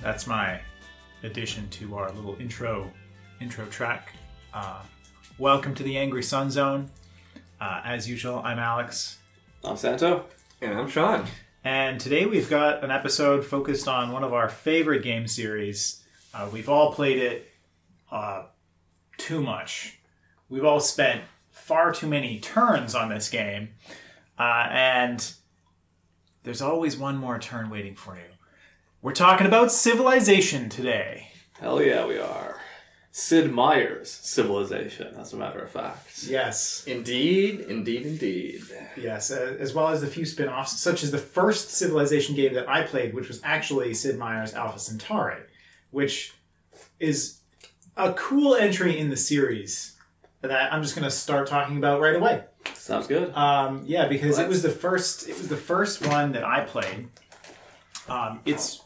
That's my addition to our little intro intro track. Uh, welcome to the Angry Sun Zone. Uh, as usual, I'm Alex, I'm Santo. And I'm Sean. and today we've got an episode focused on one of our favorite game series. Uh, we've all played it uh, too much. We've all spent far too many turns on this game, uh, and there's always one more turn waiting for you. We're talking about Civilization today. Hell yeah, we are. Sid Meier's Civilization, as a matter of fact. Yes. Indeed, indeed, indeed. Yes, uh, as well as the few spin offs, such as the first Civilization game that I played, which was actually Sid Meier's Alpha Centauri, which is a cool entry in the series that I'm just going to start talking about right away. Sounds good. Um, yeah, because it was the first. It was the first one that I played. Um, it's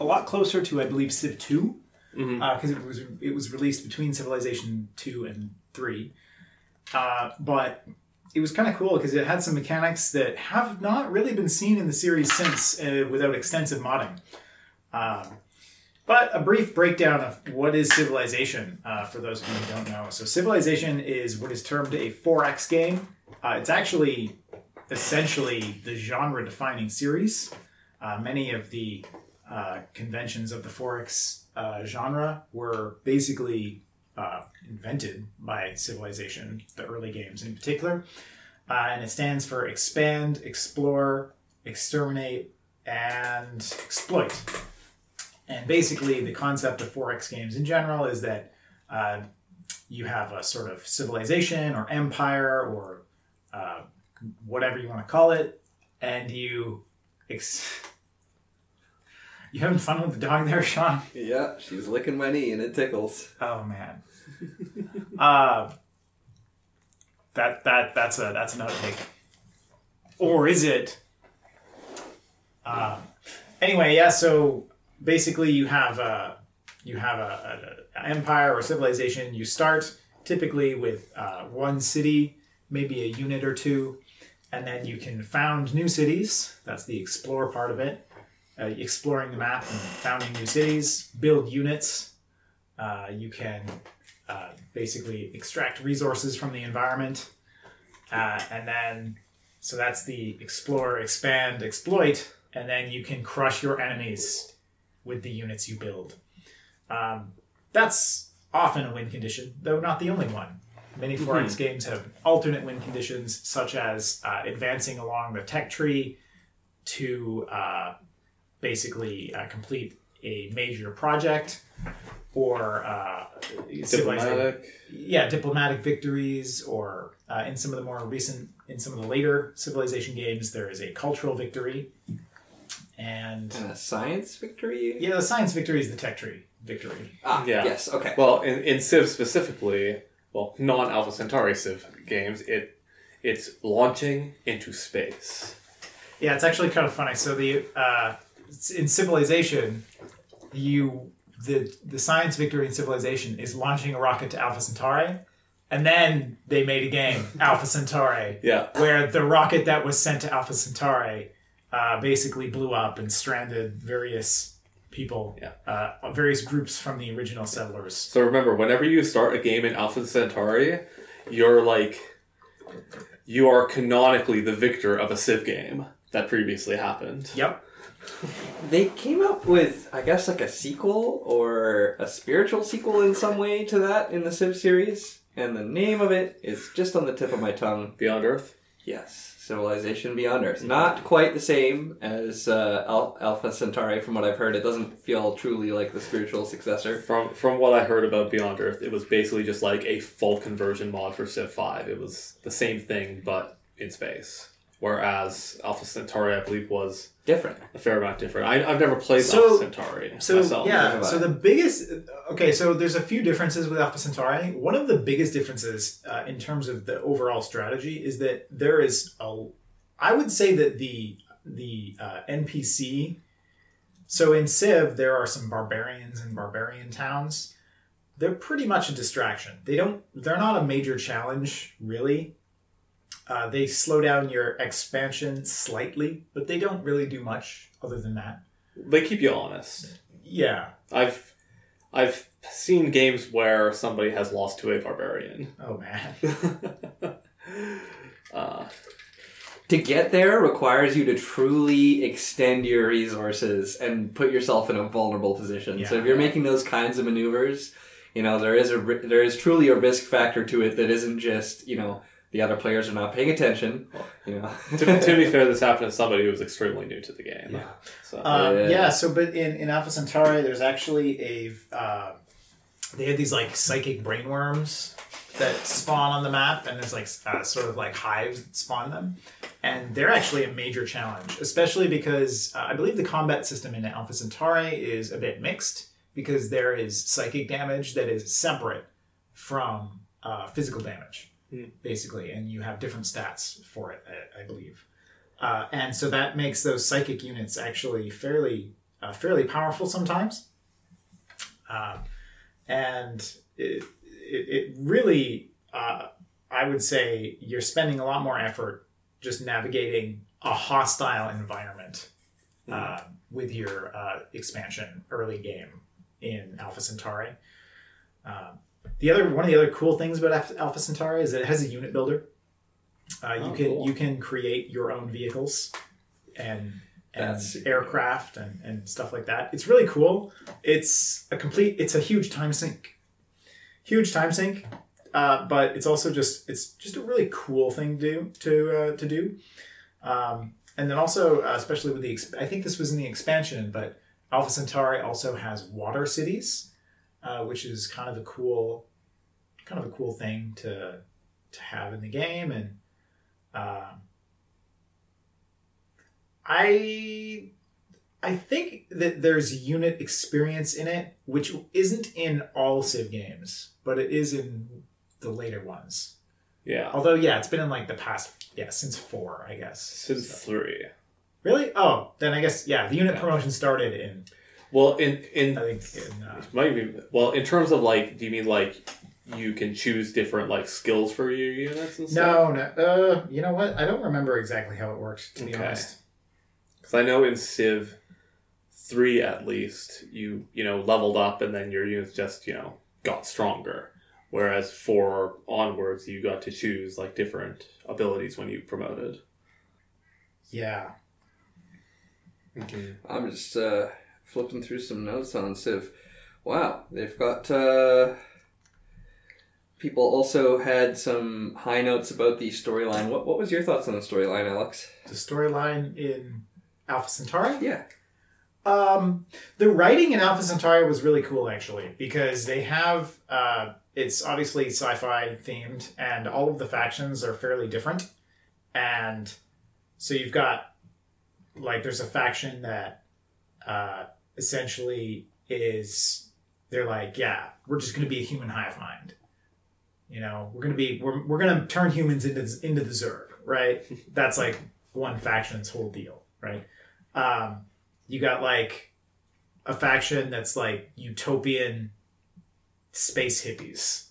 a lot closer to, I believe, Civ 2 because it was it was released between Civilization two and three. Uh, but it was kind of cool because it had some mechanics that have not really been seen in the series since, uh, without extensive modding. Um, but a brief breakdown of what is Civilization uh, for those of you who don't know. So, Civilization is what is termed a 4X game. Uh, it's actually essentially the genre defining series. Uh, many of the uh, conventions of the 4X uh, genre were basically uh, invented by Civilization, the early games in particular. And it stands for expand, explore, exterminate, and exploit. And basically, the concept of 4X games in general is that uh, you have a sort of civilization or empire or uh, whatever you want to call it, and you. Ex- you having fun with the dog there, Sean? Yeah, she's licking my knee and it tickles. Oh man. uh, that that that's a that's an outtake. Or is it? Uh, anyway, yeah. So basically, you have a you have a, empire or civilization. You start typically with uh, one city, maybe a unit or two, and then you can found new cities. That's the explore part of it. Uh, exploring the map and founding new cities, build units. Uh, you can uh, basically extract resources from the environment. Uh, and then, so that's the explore, expand, exploit. And then you can crush your enemies with the units you build. Um, that's often a win condition, though not the only one. Many 4X games have alternate win conditions, such as uh, advancing along the tech tree to uh, basically uh, complete a major project or uh, Diplomatic. yeah, diplomatic victories, or uh, in some of the more recent, in some of the later civilization games, there is a cultural victory, and And a science victory? yeah, the science victory is the tech tree victory. Ah, Yeah. yes, okay. Well, in, in Civ specifically, well, non Alpha Centauri Civ games, it it's launching into space. Yeah, it's actually kind of funny. So the uh, in civilization, you the the science victory in civilization is launching a rocket to Alpha Centauri, and then they made a game Alpha Centauri. Yeah. where the rocket that was sent to Alpha Centauri uh, basically blew up and stranded various people, Yeah. uh, various groups from the original settlers. So remember, whenever you start a game in Alpha Centauri, you're like, you are canonically the victor of a Civ game that previously happened. Yep. They came up with, I guess, like a sequel or a spiritual sequel in some way to that in the Civ series. And the name of it is just on the tip of my tongue. Beyond Earth. Yes, Civilization Beyond Earth. Not quite the same as uh, Al- Alpha Centauri, from what I've heard. It doesn't feel truly like the spiritual successor. From from what I heard about Beyond Earth, it was basically just like a full conversion mod for Civ Five. It was the same thing but in space. Whereas Alpha Centauri, I believe, was Different. a fair amount different. I, I've never played So- Alpha Centauri So myself. yeah, so the biggest okay, so there's a few differences with Alpha Centauri. One of the biggest differences uh, in terms of the overall strategy is that there is a, I would say that the the uh, NPC. So in Civ, there are some barbarians and barbarian towns. They're pretty much a distraction. They don't. They're not a major challenge, really. Uh, they slow down your expansion slightly, but they don't really do much other than that. They keep you honest. Yeah. I've I've seen games where somebody has lost to a barbarian. Oh man. uh, To get there requires you to truly extend your resources and put yourself in a vulnerable position. So if you're making those kinds of maneuvers, you know there is a there is truly a risk factor to it that isn't just you know the other players are not paying attention. You know. to, to be fair, this happened to somebody who was extremely new to the game. Yeah. So Um, Yeah. yeah. So, but in in Alpha Centauri, there's actually a uh, they had these like psychic brainworms that spawn on the map, and there's like uh, sort of like hives that spawn them, and they're actually a major challenge, especially because uh, I believe the combat system in Alpha Centauri is a bit mixed because there is psychic damage that is separate from uh, physical damage, Basically, and you have different stats for it, I, I believe. Uh, and so that makes those psychic units actually fairly uh, fairly powerful sometimes. Um, and it, it, it really, uh, I would say, you're spending a lot more effort just navigating a hostile environment uh, with your uh, expansion early game in Alpha Centauri. Um, the other one of the other cool things about Alpha- Centauri is that it has a unit builder. Uh, you Oh, can cool. you can create your own vehicles and and That's aircraft and, and stuff like that. It's really cool. It's a complete. It's a huge time sink. Huge time sink. Uh, but it's also just it's just a really cool thing to do to uh, to do. Um, and then also, uh, especially with the, exp- I think this was in the expansion, but Alpha Centauri also has water cities, uh, which is kind of a cool, kind of a cool thing to to have in the game. And um, I I think that there's unit experience in it, which isn't in all Civ games, but it is in the later ones. yeah, Although, yeah, it's been in like the past, yeah, since four, I guess. since So- three. Really? Oh, then I guess yeah. The unit Yeah. promotion started in Well, in in I think in uh, might be well in terms of like, do you mean like you can choose different like skills for your units and stuff? no no. Uh, you know what? I don't remember exactly how it works to be Okay. honest. Because I know in Civ three at least, you you know leveled up and then your units just you know got stronger. Whereas four onwards, you got to choose like different abilities when you promoted. Yeah. Okay. I'm just uh, flipping through some notes on Civ. Wow, they've got. Uh, people also had some high notes about the storyline. What What was your thoughts on the storyline, Alex? The storyline in Alpha Centauri. Yeah. Um, the writing in Alpha Centauri was really cool, actually, because they have uh, it's obviously sci-fi themed, and all of the factions are fairly different, and so you've got like there's a faction that uh, essentially is they're like, yeah, we're just going to be a human hive mind. You know, we're going to be we're, we're to turn humans into into the Zerg, right? That's like one faction's whole deal, right? Um, you got like a faction that's like utopian space hippies,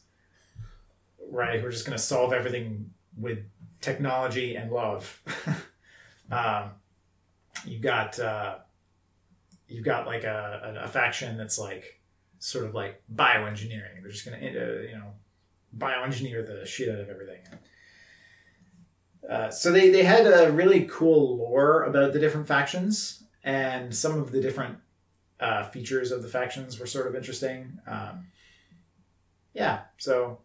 right? Who are just going to solve everything with technology and love. um, you got uh, you've got like a, a, a faction that's like sort of like bioengineering. They're just going to uh, you know bioengineer the shit out of everything. Uh, so they, they had a really cool lore about the different factions and some of the different uh, features of the factions were sort of interesting. Um, yeah, so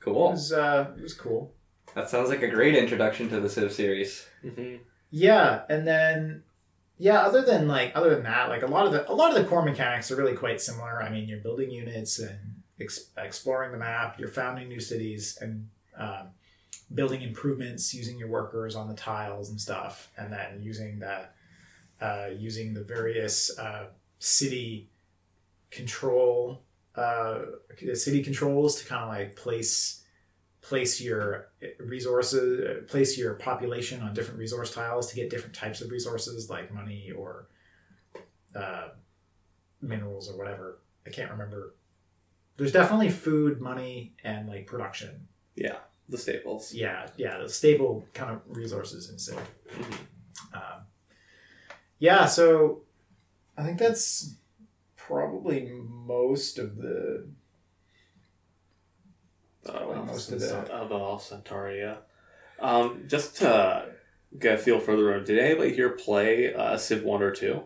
it Cool. was uh, it was cool. That sounds like a great introduction to the Civ series. Mm-hmm. Yeah, and then yeah, other than like other than that, like a lot of the a lot of the core mechanics are really quite similar. I mean, you're building units and ex- exploring the map, you're founding new cities and um, building improvements using your workers on the tiles and stuff, and then using that uh, using the various uh, city control uh, city controls to kind of like place place your resources, uh, place your population on different resource tiles to get different types of resources like money or uh, minerals or whatever. I can't remember. There's definitely food, money, and like production. Yeah. the staples. yeah, yeah, the staple kind of resources in Civ. Mhm. Um, yeah, so I think that's probably most of the. Uh, well, Most of the- Alpha Centauri, yeah. Um, just to get a feel for the room, did anybody here play uh, Civ 1 or 2?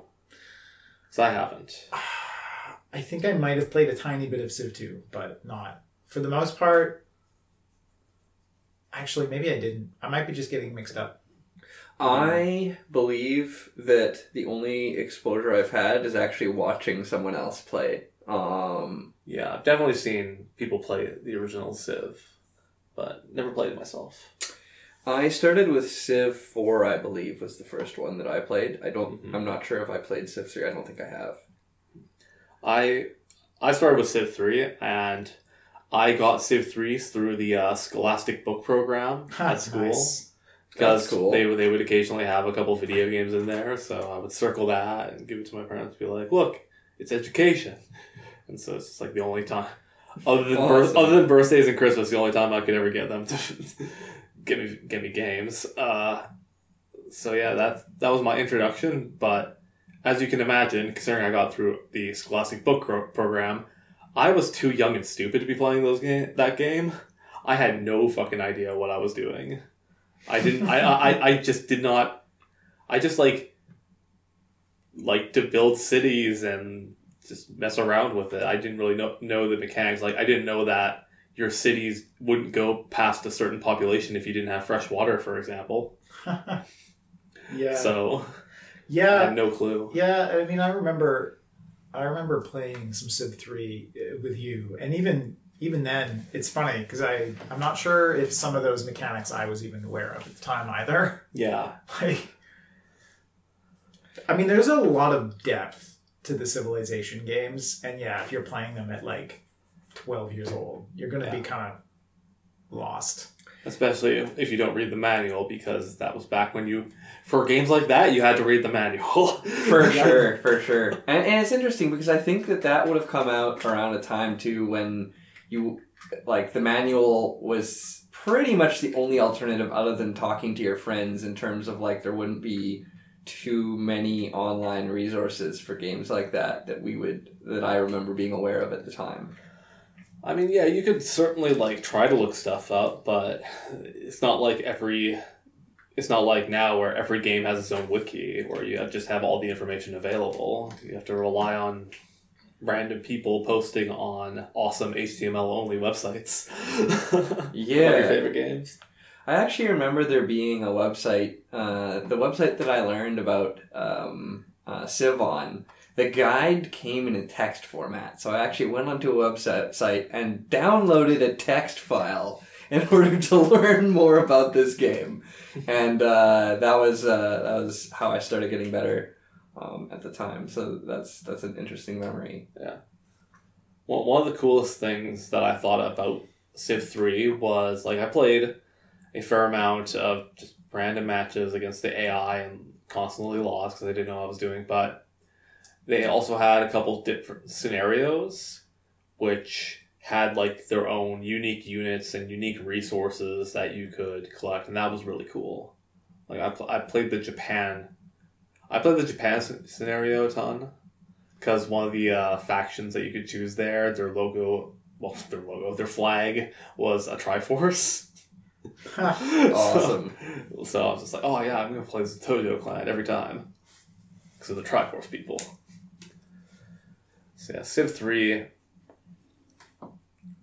Because I haven't. I think I might have played a tiny bit of Civ 2, but not for the most part. Actually, maybe I didn't. I might be just getting mixed up. I believe that the only exposure I've had is actually watching someone else play. Um, Yeah, I've definitely seen people play the original Civ, but never played it myself. I started with Civ 4, I believe, was the first one that I played. I don't. Mhm. I'm not sure if I played Civ 3. I don't think I have. I I started with Civ 3, and I got Civ 3 through the uh, Scholastic Book Program at school. Nice. Because cool. they, would- they would occasionally have a couple video games in there, so I would circle that and give it to my parents be like, look, it's education. And so it's just like the only time, other than, birth, other than birthdays and Christmas, the only time I could ever get them to give me give me games. Uh, so yeah, that that was my introduction. But as you can imagine, considering I got through the Scholastic Book Program, I was too young and stupid to be playing those game that game. I had no fucking idea what I was doing. I didn't. I, I I just did not. I just like like to build cities and just mess around with it. I didn't really know know the mechanics. Like I didn't know that your cities wouldn't go past a certain population if you didn't have fresh water, for example. yeah. So I yeah. had no clue. Yeah, I mean, I remember, I remember playing some Civ three uh, with you, and even even then, it's funny because I I'm not sure if some of those mechanics I was even aware of at the time either. Yeah, Like, I mean, there's a lot of depth to the Civilization games, and yeah, if you're playing them at like 12 years old, you're gonna be kind of lost. Especially if you don't read the manual, because that was back when you, for games like that, you had to read the manual. For sure, for sure. And, and it's interesting because I think that that would have come out around a time too when you, like, the manual was pretty much the only alternative other than talking to your friends in terms of, like, there wouldn't be too many online resources for games like that that we would, that I remember being aware of at the time. I mean, yeah, you could certainly like try to look stuff up, but it's not like every. It's not like now where every game has its own wiki, where you have, just have all the information available. You have to rely on random people posting on awesome HTML only websites. Yeah. your favorite games. I actually remember there being a website, uh, the website that I learned about um, uh, Civ on. The guide came in a text format, so I actually went onto a website and downloaded a text file in order to learn more about this game, and uh, that was uh, that was how I started getting better um, at the time. So that's that's an interesting memory. Yeah. One one of the coolest things that I thought about Civ 3 was like I played a fair amount of just random matches against the AI and constantly lost because I didn't know what I was doing. But they also had a couple different scenarios which had like their own unique units and unique resources that you could collect, and that was really cool. Like I, pl- I played the Japan, I played the Japan scenario a ton because one of the uh, factions that you could choose there, their logo, well, their logo, their flag was a Triforce. Awesome. So, so I was just like, oh yeah, I'm gonna play as the Hojo clan every time because of the Triforce people. So yeah, Civ three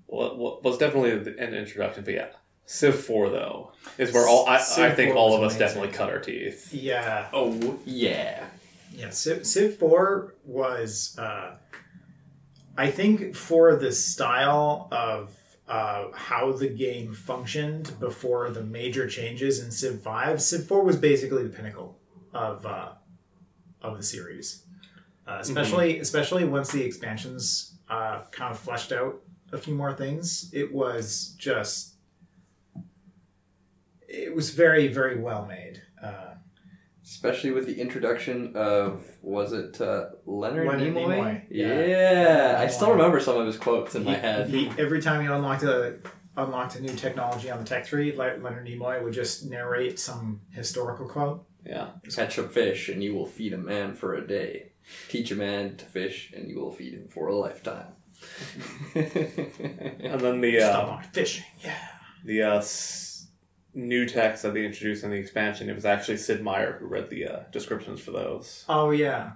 wa- wa- was definitely an introduction, but yeah, Civ four though is where all I, I think all was of us amazing. definitely cut our teeth. Yeah, Oh yeah. yeah. Civ, Civ Four was, uh, I think, for the style of uh, how the game functioned before the major changes in Civ Five. Civ Four was basically the pinnacle of uh, of the series, uh, especially especially once the expansions uh, kind of fleshed out a few more things. It was just. It was very, very well made. Uh, Especially with the introduction of was it uh, Leonard, Leonard Nimoy? Nimoy, Yeah, yeah. I still remember some of his quotes in my head. he- every time he unlocked a, unlocked a new technology on the Tech Tree, Le- Leonard Nimoy would just narrate some historical quote. Yeah. Catch a fish and you will feed a man for a day. Teach a man to fish and you will feed him for a lifetime. And then the Just uh, unlocked fishing. Yeah. the uh, s- new text that they introduced in the expansion, it was actually Sid Meier who read the uh, descriptions for those. Oh yeah.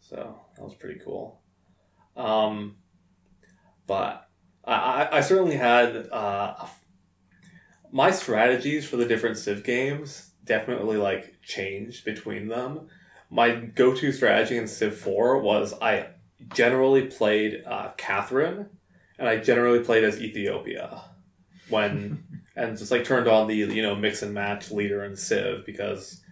So that was pretty cool. Um, but I, I, I certainly had uh, my strategies for the different Civ games definitely like changed between them. My go-to strategy in Civ Four was I generally played uh, Catherine, and I generally played as Ethiopia when and just like turned on the you know mix and match leader in Civ because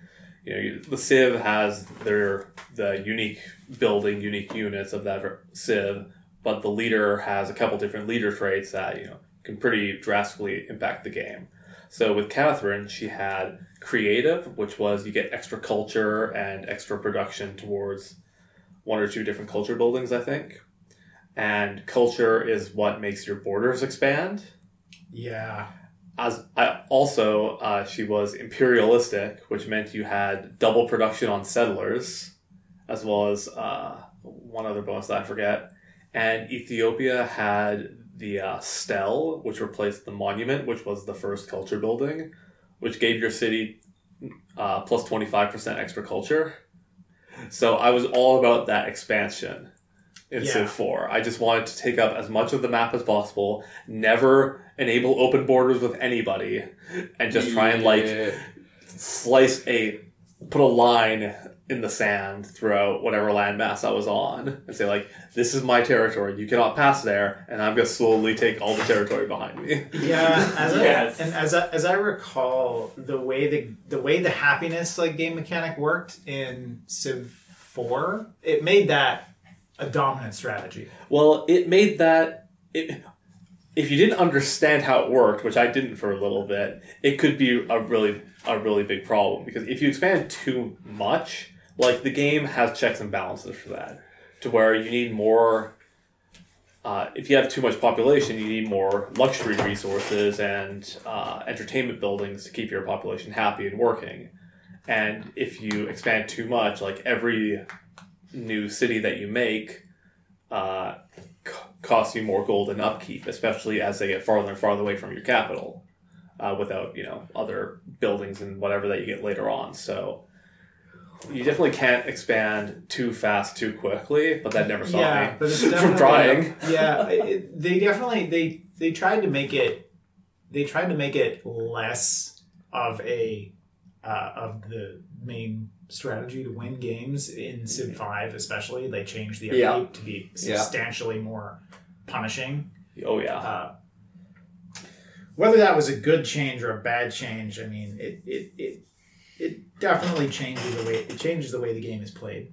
you know you- the Civ has their the unique building, unique units of that Civ, but the leader has a couple different leader traits that you know can pretty drastically impact the game. So with Catherine, she had creative, which was you get extra culture and extra production towards one or two different culture buildings, I think. And culture is what makes your borders expand Yeah. as I also uh, she was imperialistic, which meant you had double production on settlers, as well as uh, one other bonus that I forget. And Ethiopia had the uh, stele, which replaced the monument, which was the first culture building, which gave your city uh, plus twenty five percent extra culture. So I was all about that expansion in Yeah. Civ 4. I just wanted to take up as much of the map as possible, never enable open borders with anybody, and just try and like Yeah. slice a put a line in the sand throughout whatever landmass I was on and say like this is my territory you cannot pass there and I'm gonna slowly take all the territory behind me Yeah, as Yes. I, and as I, as I recall, the way the the way the happiness like game mechanic worked in Civ Four, it made that a dominant strategy. well it made that it if you didn't understand how it worked which I didn't for a little bit it could be a really a really big problem because if you expand too much like the game has checks and balances for that to where you need more uh, if you have too much population, you need more luxury resources and uh, entertainment buildings to keep your population happy and working. And if you expand too much, like every new city that you make uh, c- costs you more gold and upkeep, especially as they get farther and farther away from your capital, uh, without you know other buildings and whatever that you get later on. So. You definitely can't expand too fast too quickly, but that never stopped yeah, me but it's from trying. Yeah, it, they definitely they they tried to make it they tried to make it less of a uh, of the main strategy to win games in Civ Five, especially. They changed the update Yeah. to be Yeah. substantially more punishing. Oh yeah. Uh, whether that was a good change or a bad change, I mean, it, it it definitely changes the way it changes the way the game is played.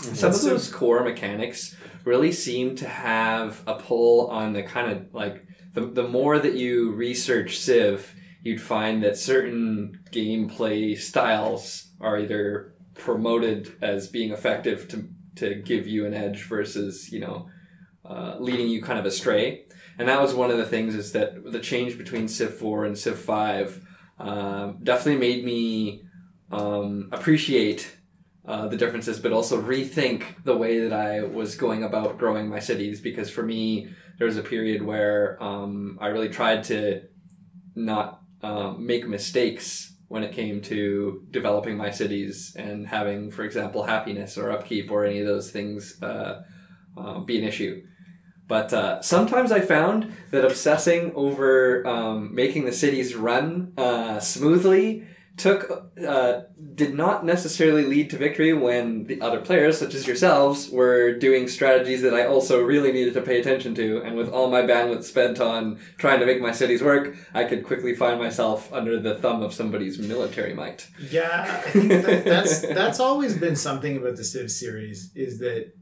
Some of those core mechanics really seem to have a pull on the kind of like the, the more that you research Civ, you'd find that certain gameplay styles are either promoted as being effective to, to give you an edge versus, you know, uh, leading you kind of astray. And that was one of the things is that the change between Civ 4 and Civ 5 um, definitely made me um, appreciate uh, the differences, but also rethink the way that I was going about growing my cities. Because for me, there was a period where um, I really tried to not um, make mistakes when it came to developing my cities and having, for example, happiness or upkeep or any of those things uh, uh, be an issue. But uh, sometimes I found that obsessing over um, making the cities run uh, smoothly took uh, did not necessarily lead to victory when the other players, such as yourselves, were doing strategies that I also really needed to pay attention to. And with all my bandwidth spent on trying to make my cities work, I could quickly find myself under the thumb of somebody's military might. Yeah, I think that, that's that's always been something about the Civ series is that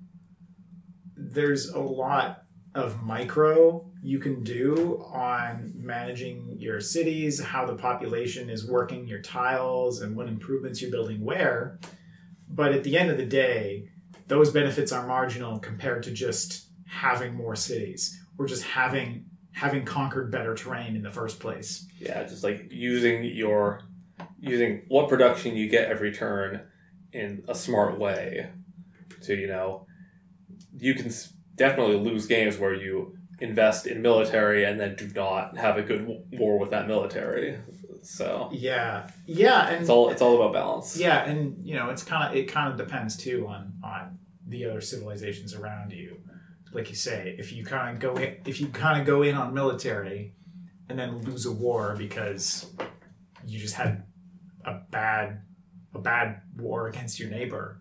there's a lot of micro you can do on managing your cities, how the population is working your tiles, and what improvements you're building where. But at the end of the day, those benefits are marginal compared to just having more cities or just having having conquered better terrain in the first place. Yeah, just like using your using what production you get every turn in a smart way to you know you can definitely lose games where you invest in military and then do not have a good war with that military. So Yeah, yeah, and it's all it's all about balance. Yeah, and you know, it's kind of it kind of depends too on on the other civilizations around you. Like you say, if you kind of go in, if you kind of go in on military, and then lose a war because you just had a bad a bad war against your neighbor,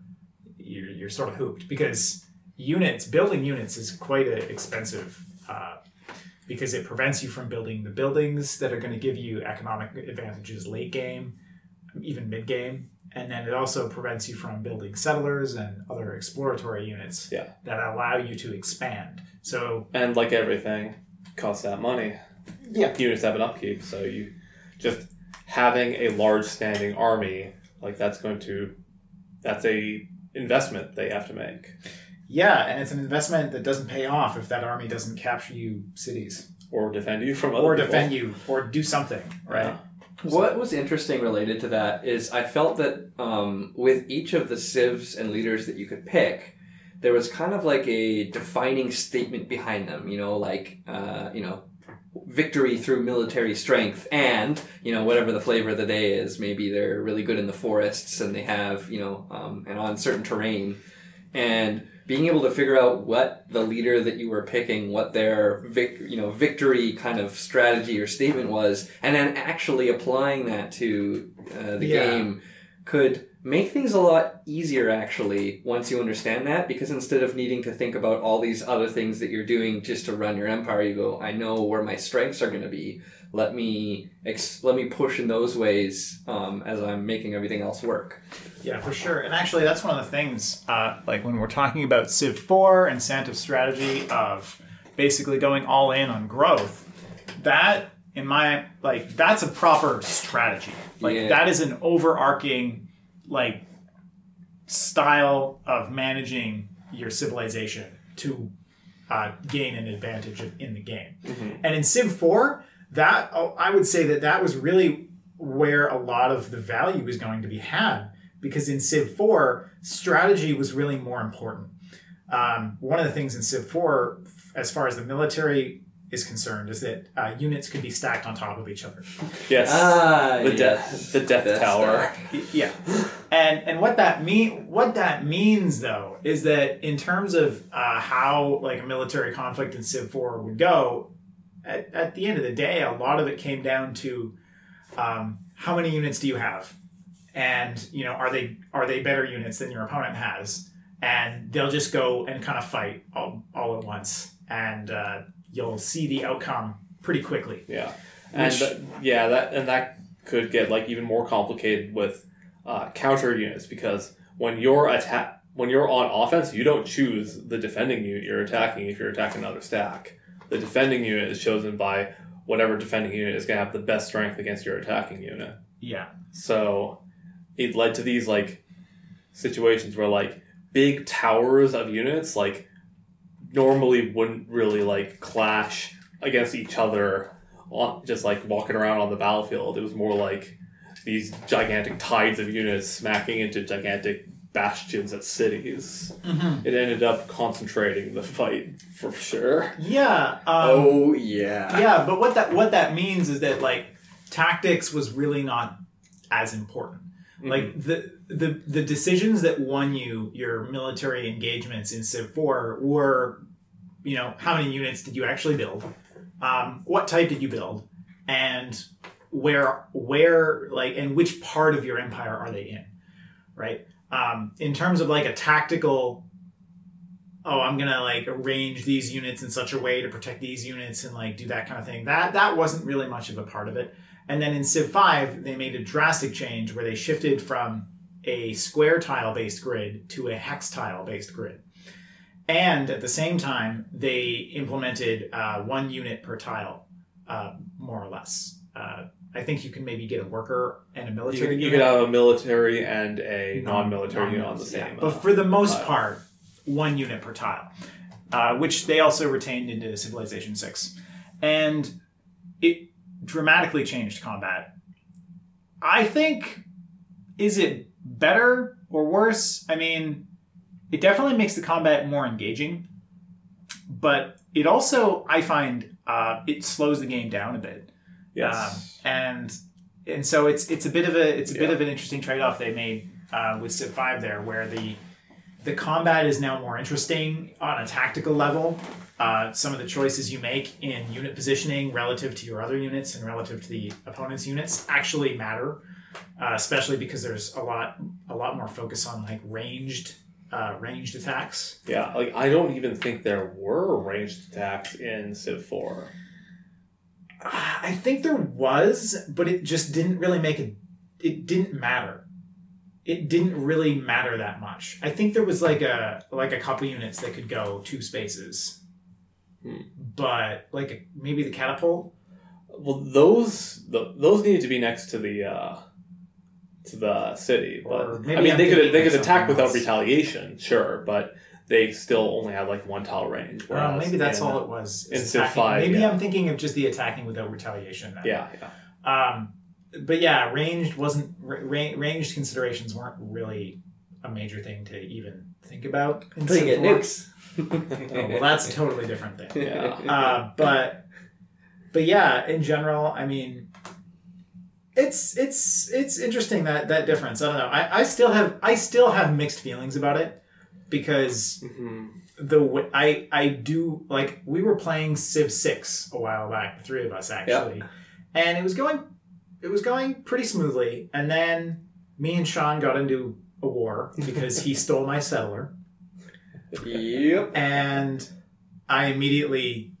you're, you're sort of hooped because units building units is quite a, expensive. Uh, because it prevents you from building the buildings that are going to give you economic advantages late game, even mid game, and then it also prevents you from building settlers and other exploratory units Yeah. that allow you to expand. So And like everything, costs that money. Yeah. Units have an upkeep, so you just having a large standing army, like that's going to that's a investment they have to make. Yeah, and it's an investment that doesn't pay off if that army doesn't capture you cities Or defend you from other or people. defend you or do something, right? Yeah. What was interesting related to that is I felt that um, with each of the civs and leaders that you could pick, there was kind of like a defining statement behind them. You know, like uh, you know, victory through military strength, and you know whatever the flavor of the day is. Maybe they're really good in the forests and they have you know um, and on certain terrain, and being able to figure out what the leader that you were picking, what their vic, you know victory kind of strategy or statement was, and then actually applying that to uh, the Yeah. game could make things a lot easier actually once you understand that because instead of needing to think about all these other things that you're doing just to run your empire you go i know where my strengths are going to be let me ex- let me push in those ways um, as i'm making everything else work Yeah, for sure. And actually, that's one of the things, uh, like when we're talking about Civ 4 and Santo's strategy of basically going all in on growth, that, in my, like, that's a proper strategy. Like, Yeah. that is an overarching, like, style of managing your civilization to uh, gain an advantage in the game. And in Civ 4, that, oh, I would say that that was really where a lot of the value was going to be had because in Civ 4, strategy was really more important. Um, one of the things in Civ 4, as far as the military is concerned, is that uh, units could be stacked on top of each other. Yes. ah the yes. death the death Death tower. Star. Yeah, and and what that mean what that means though is that in terms of uh, how like a military conflict in Civ 4 would go, at, at the end of the day, a lot of it came down to um, how many units do you have, and you know are they are they better units than your opponent has, and they'll just go and kind of fight all, all at once, and uh, you'll see the outcome pretty quickly. Yeah, and Which- yeah, that and that could get like even more complicated with uh, counter units because when you're attack when you're on offense, you don't choose the defending unit you're attacking if you're attacking another stack. The defending unit is chosen by whatever defending unit is going to have the best strength against your attacking unit. Yeah, So it led to these like situations where like big towers of units like normally wouldn't really like clash against each other on just like walking around on the battlefield. It was more like these gigantic tides of units smacking into gigantic bastions at cities. It ended up concentrating the fight for sure. yeah. Um, oh yeah. yeah but what that what that means is that like tactics was really not as important. Like the the the decisions that won you your military engagements in civ 4 were you know how many units did you actually build? Um, what type did you build? And where where like and which part of your empire are they in? Right um, in terms of like a tactical oh i'm gonna like arrange these units in such a way to protect these units and like do that kind of thing that that wasn't really much of a part of it. And then in civ 5 they made a drastic change where they shifted from a square tile based grid to a hex tile based grid. And at the same time they implemented uh, one unit per tile uh, more or less. Uh, i think you can maybe get a worker and a You, military you unit could have a military and a non-military unit on the yeah. same. But uh, for the most tile. part, one unit per tile, uh, which they also retained into Civilization Six. and it dramatically changed combat. I think, is it better or worse? I mean, it definitely makes the combat more engaging, but it also, I find, uh, it slows the game down a bit. Yes. Um, and and so it's it's a bit of a it's a bit of an interesting trade off they made uh, with Civ Five there, where the the combat is now more interesting on a tactical level. Uh, some of the choices you make in unit positioning relative to your other units and relative to the opponent's units actually matter, uh, especially because there's a lot a lot more focus on like ranged uh, ranged attacks. yeah, like I don't even think there were ranged attacks in Civ 4. I think there was, but it just didn't really make it. It didn't matter. It didn't really matter that much. I think there was like a like a couple units that could go two spaces, Hmm. but like maybe the catapult. Well, those the, those needed to be next to the uh, to the city, but maybe I mean I'm they could they could attack something without else. retaliation, sure, but they still only had like one tile range. Well, whereas maybe that's in- all it was. is in Civ 5, maybe yeah. I'm thinking of just the attacking without retaliation. Then. Yeah, yeah. Um, but yeah, ranged wasn't ra- ra- ranged considerations weren't really a major thing to even think about. in Until you Civ get 4. nukes. Oh, well, that's a totally different thing. Yeah. uh, but but yeah, in general, I mean, it's it's it's interesting that that difference. I don't know. I, I still have I still have mixed feelings about it because hmm the I I do like we were playing Civ Six a while back, the three of us actually, and it was going it was going pretty smoothly, and then me and Sean got into a war because he stole my settler Yep. and I immediately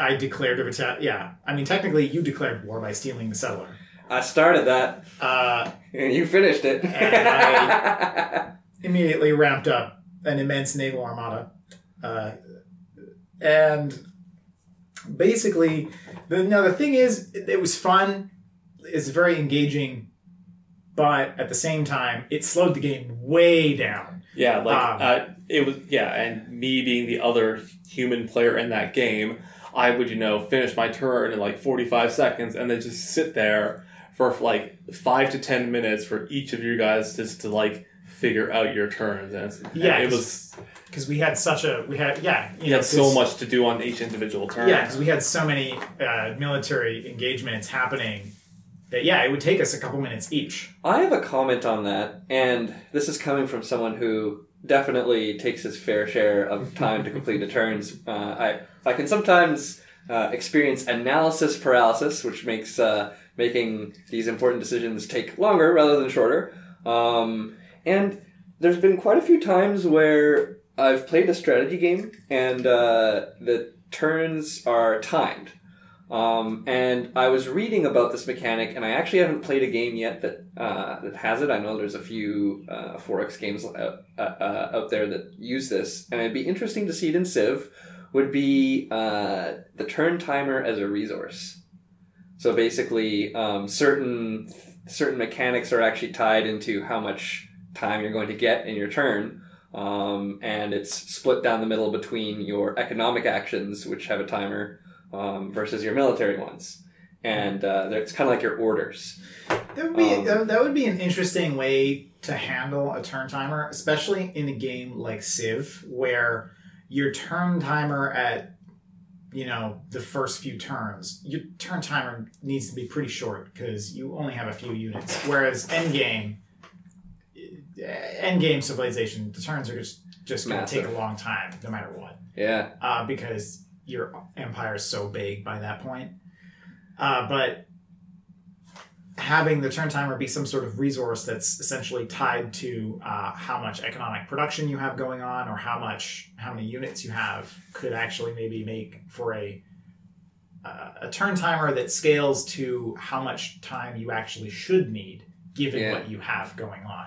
I declared a reta- yeah. I mean, technically, you declared war by stealing the settler. I started that, Uh, and you finished it. And immediately ramped up an immense naval armada, uh, and basically, the now the thing is, it, it was fun. It's very engaging, but at the same time, it slowed the game way down. Yeah, like Um, uh, it was. Yeah, and me being the other human player in that game, I would you know finish my turn in like forty five seconds, and then just sit there for like five to ten minutes for each of you guys just to like figure out your turns. And, it's- and Yeah, it 'cause was. Because we had such a we had yeah you You know, had so much to do on each individual turn. Yeah, because we had so many uh, military engagements happening that yeah, it would take us a couple minutes each. I have a comment on that, and this is coming from someone who definitely takes his fair share of time to complete the turns. Uh, I I can sometimes uh, experience analysis paralysis, which makes uh, making these important decisions take longer rather than shorter. Um, and there's been quite a few times where I've played a strategy game, and uh, the turns are timed. Um, and I was reading about this mechanic, and I actually haven't played a game yet that uh, that has it. I know there's a few uh, 4X games out, uh, uh, out there that use this, and it'd be interesting to see it in Civ. Would be uh, the turn timer as a resource. So basically, um, certain certain mechanics are actually tied into how much time you're going to get in your turn. Um, and it's split down the middle between your economic actions, which have a timer, um, versus your military ones. And uh, it's kind of like your orders. That would be Um, that, would be an interesting way to handle a turn timer, especially in a game like Civ, where your turn timer at you know the first few turns, your turn timer needs to be pretty short because you only have a few units. Whereas endgame, endgame civilization, the turns are just just going to take a long time, no matter what. Yeah. uh, because your empire is so big by that point. Uh, but having the turn timer be some sort of resource that's essentially tied to uh, how much economic production you have going on or how much how many units you have could actually maybe make for a uh, a turn timer that scales to how much time you actually should need given Yeah. what you have going on.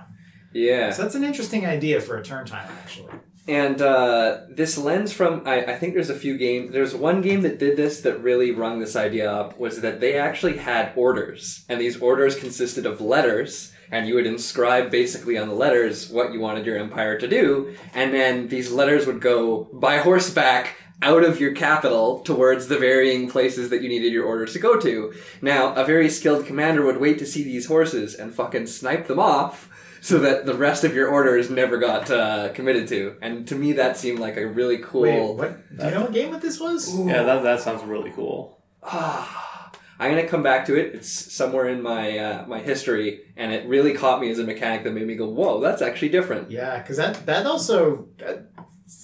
Yeah. So that's an interesting idea for a turn time, actually. And uh, this lens from I, I think there's a few games. There's one game that did this that really rung this idea up was that they actually had orders, and these orders consisted of letters, and you would inscribe basically on the letters what you wanted your empire to do, and then these letters would go by horseback out of your capital towards the varying places that you needed your orders to go to. Now, a very skilled commander would wait to see these horses and fucking snipe them off so that the rest of your orders never got uh, committed to. And to me, that seemed like a really cool. Wait, what? Do you know what game what this was? Yeah, that, that sounds really cool. Ah, I'm gonna come back to it. It's somewhere in my uh, my history, and it really caught me as a mechanic that made me go, "Whoa, that's actually different." Yeah, because that that also that,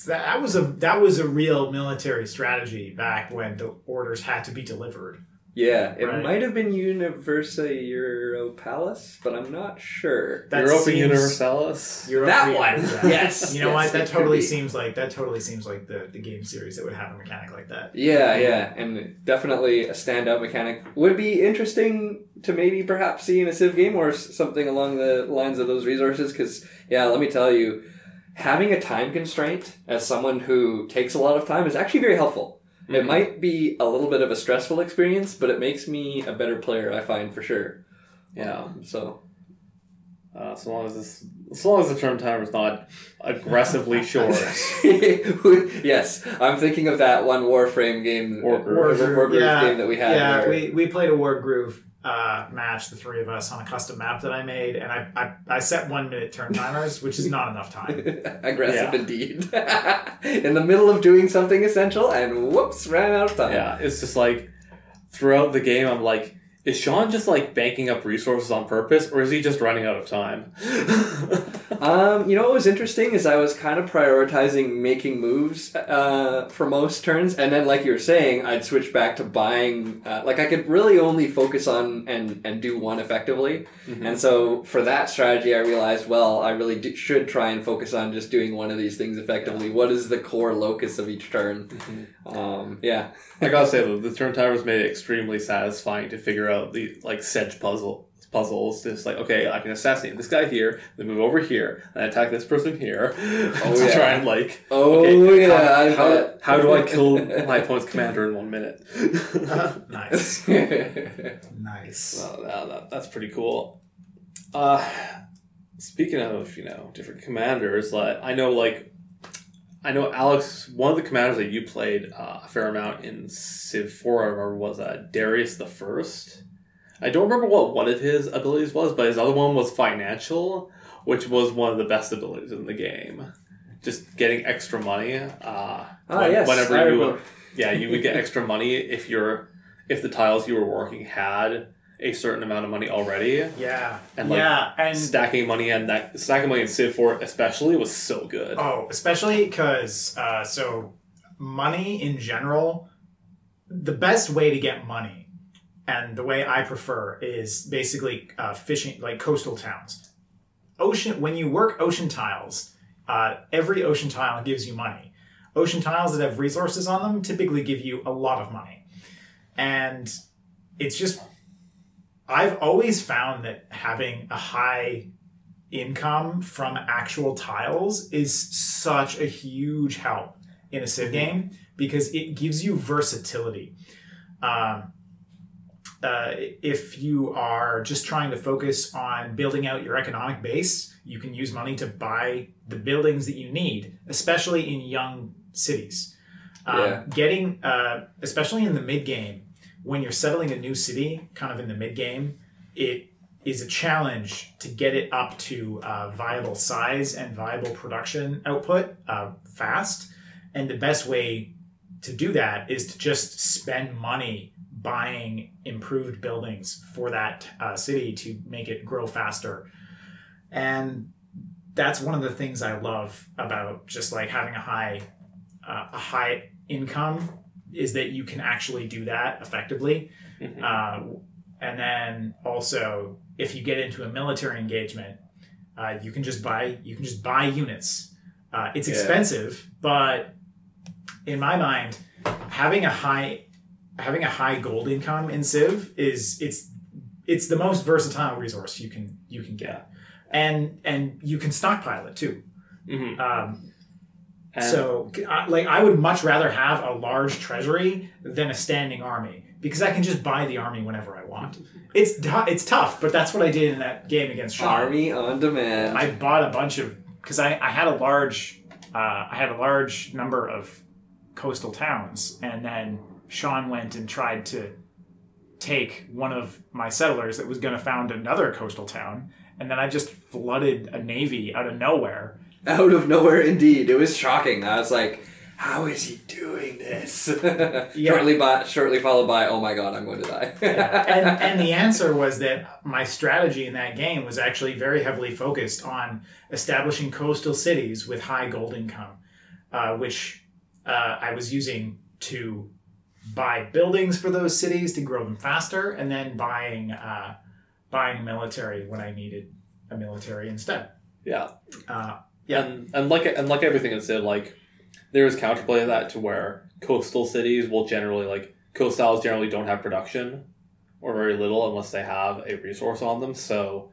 that was a that was a real military strategy back when the orders had to be delivered. Yeah, it Right. might have been Universa Europalis, but I'm not sure. That Europa seems- Universalis. Europe- That yeah, one! yeah. Yes, You know yes, what? That totally seems like that totally seems like the, the game series that would have a mechanic like that. Yeah, yeah, and definitely a standout mechanic. Would be interesting to maybe perhaps see in a Civ game or something along the lines of those resources. Because yeah, let me tell you, having a time constraint as someone who takes a lot of time is actually very helpful. It might be a little bit of a stressful experience, but it makes me a better player. I find for sure. Yeah. Um, so Uh, so long as this, as long as the term timer is not aggressively short. yes, I'm thinking of that one Warframe game, Wargroove. War, Wargroove yeah, game that we had. Yeah, where- we, we played a Wargroove uh, match, the three of us, on a custom map that I made, and I, I, I set one minute turn timers, which is not enough time. Aggressive indeed. In the middle of doing something essential, and whoops, ran out of time. yeah, it's just like throughout the game, I'm like, is Sean just like banking up resources on purpose, or is he just running out of time? Um, you know what was interesting is I was kind of prioritizing making moves uh, for most turns, and then, like you were saying, I'd switch back to buying. Uh, like I could really only focus on and and do one effectively, Mhm. and so for that strategy, I realized, well, I really d- should try and focus on just doing one of these things effectively. What is the core locus of each turn? Mhm. Um, yeah, I gotta say though, the turn timers made it extremely satisfying to figure out the like sedge puzzle puzzles. Just like, okay, I can assassinate this guy here, then move over here, and attack this person here. Oh, to yeah. try and like, Oh, okay, yeah, how, I how, how do I kill my opponent's commander in one minute? nice. Nice. Well, that, that- that's pretty cool. Uh, speaking of, you know, different commanders, like I know, like I know Alex, one of the commanders that you played uh, a fair amount in Civ Four, I remember was uh, Darius the First. I don't remember what one of his abilities was, but his other one was financial, which was one of the best abilities in the game. Just getting extra money. Uh, Ah, when- yes, whenever I you remember. yeah, you would get extra money if you're if the tiles you were working had a certain amount of money already. Yeah. And, like, yeah, and Stacking money and that stacking money in Civ 4 especially was so good. Oh, especially because uh, so money in general, the best way to get money, and the way I prefer is basically uh, fishing like coastal towns. Ocean when you work ocean tiles, uh, every ocean tile gives you money. Ocean tiles that have resources on them typically give you a lot of money, and it's just I've always found that having a high income from actual tiles is such a huge help in a Civ game because it gives you versatility. Um, uh, if you are just trying to focus on building out your economic base, you can use money to buy the buildings that you need, especially in young cities. Um, Yeah. Getting, uh, especially in the mid game, when you're settling a new city, kind of in the mid game, it is a challenge to get it up to uh, viable size and viable production output uh, fast. And the best way to do that is to just spend money buying improved buildings for that uh, city to make it grow faster. And that's one of the things I love about just like having a high uh, a high income is that you can actually do that effectively. Mhm. Uh, and then also, if you get into a military engagement, uh, you can just buy you can just buy units. Uh, it's Yeah. expensive, but in my mind, having a high having a high gold income in Civ is it's it's the most versatile resource you can you can get, and and you can stockpile it too. Mhm. Um, And- so, I- like, I would much rather have a large treasury than a standing army because I can just buy the army whenever I want. It's it's tough, but that's what I did in that game against Sean. Army on demand. I bought a bunch of because I, I had a large uh, I had a large number of coastal towns, and then Sean went and tried to take one of my settlers that was going to found another coastal town, and then I just flooded a navy out of nowhere. Out of nowhere, indeed. It was shocking. I was like, how is he doing this? Shortly by, shortly followed by, oh my god, I'm going to die. and, and the answer was that my strategy in that game was actually very heavily focused on establishing coastal cities with high gold income, uh, which uh, I was using to buy buildings for those cities to grow them faster, and then buying uh, buying military when I needed a military instead. Yeah. Uh, Yeah. And and like and like everything it said, like there is counterplay to that to where coastal cities will generally like coastals generally don't have production or very little unless they have a resource on them. So,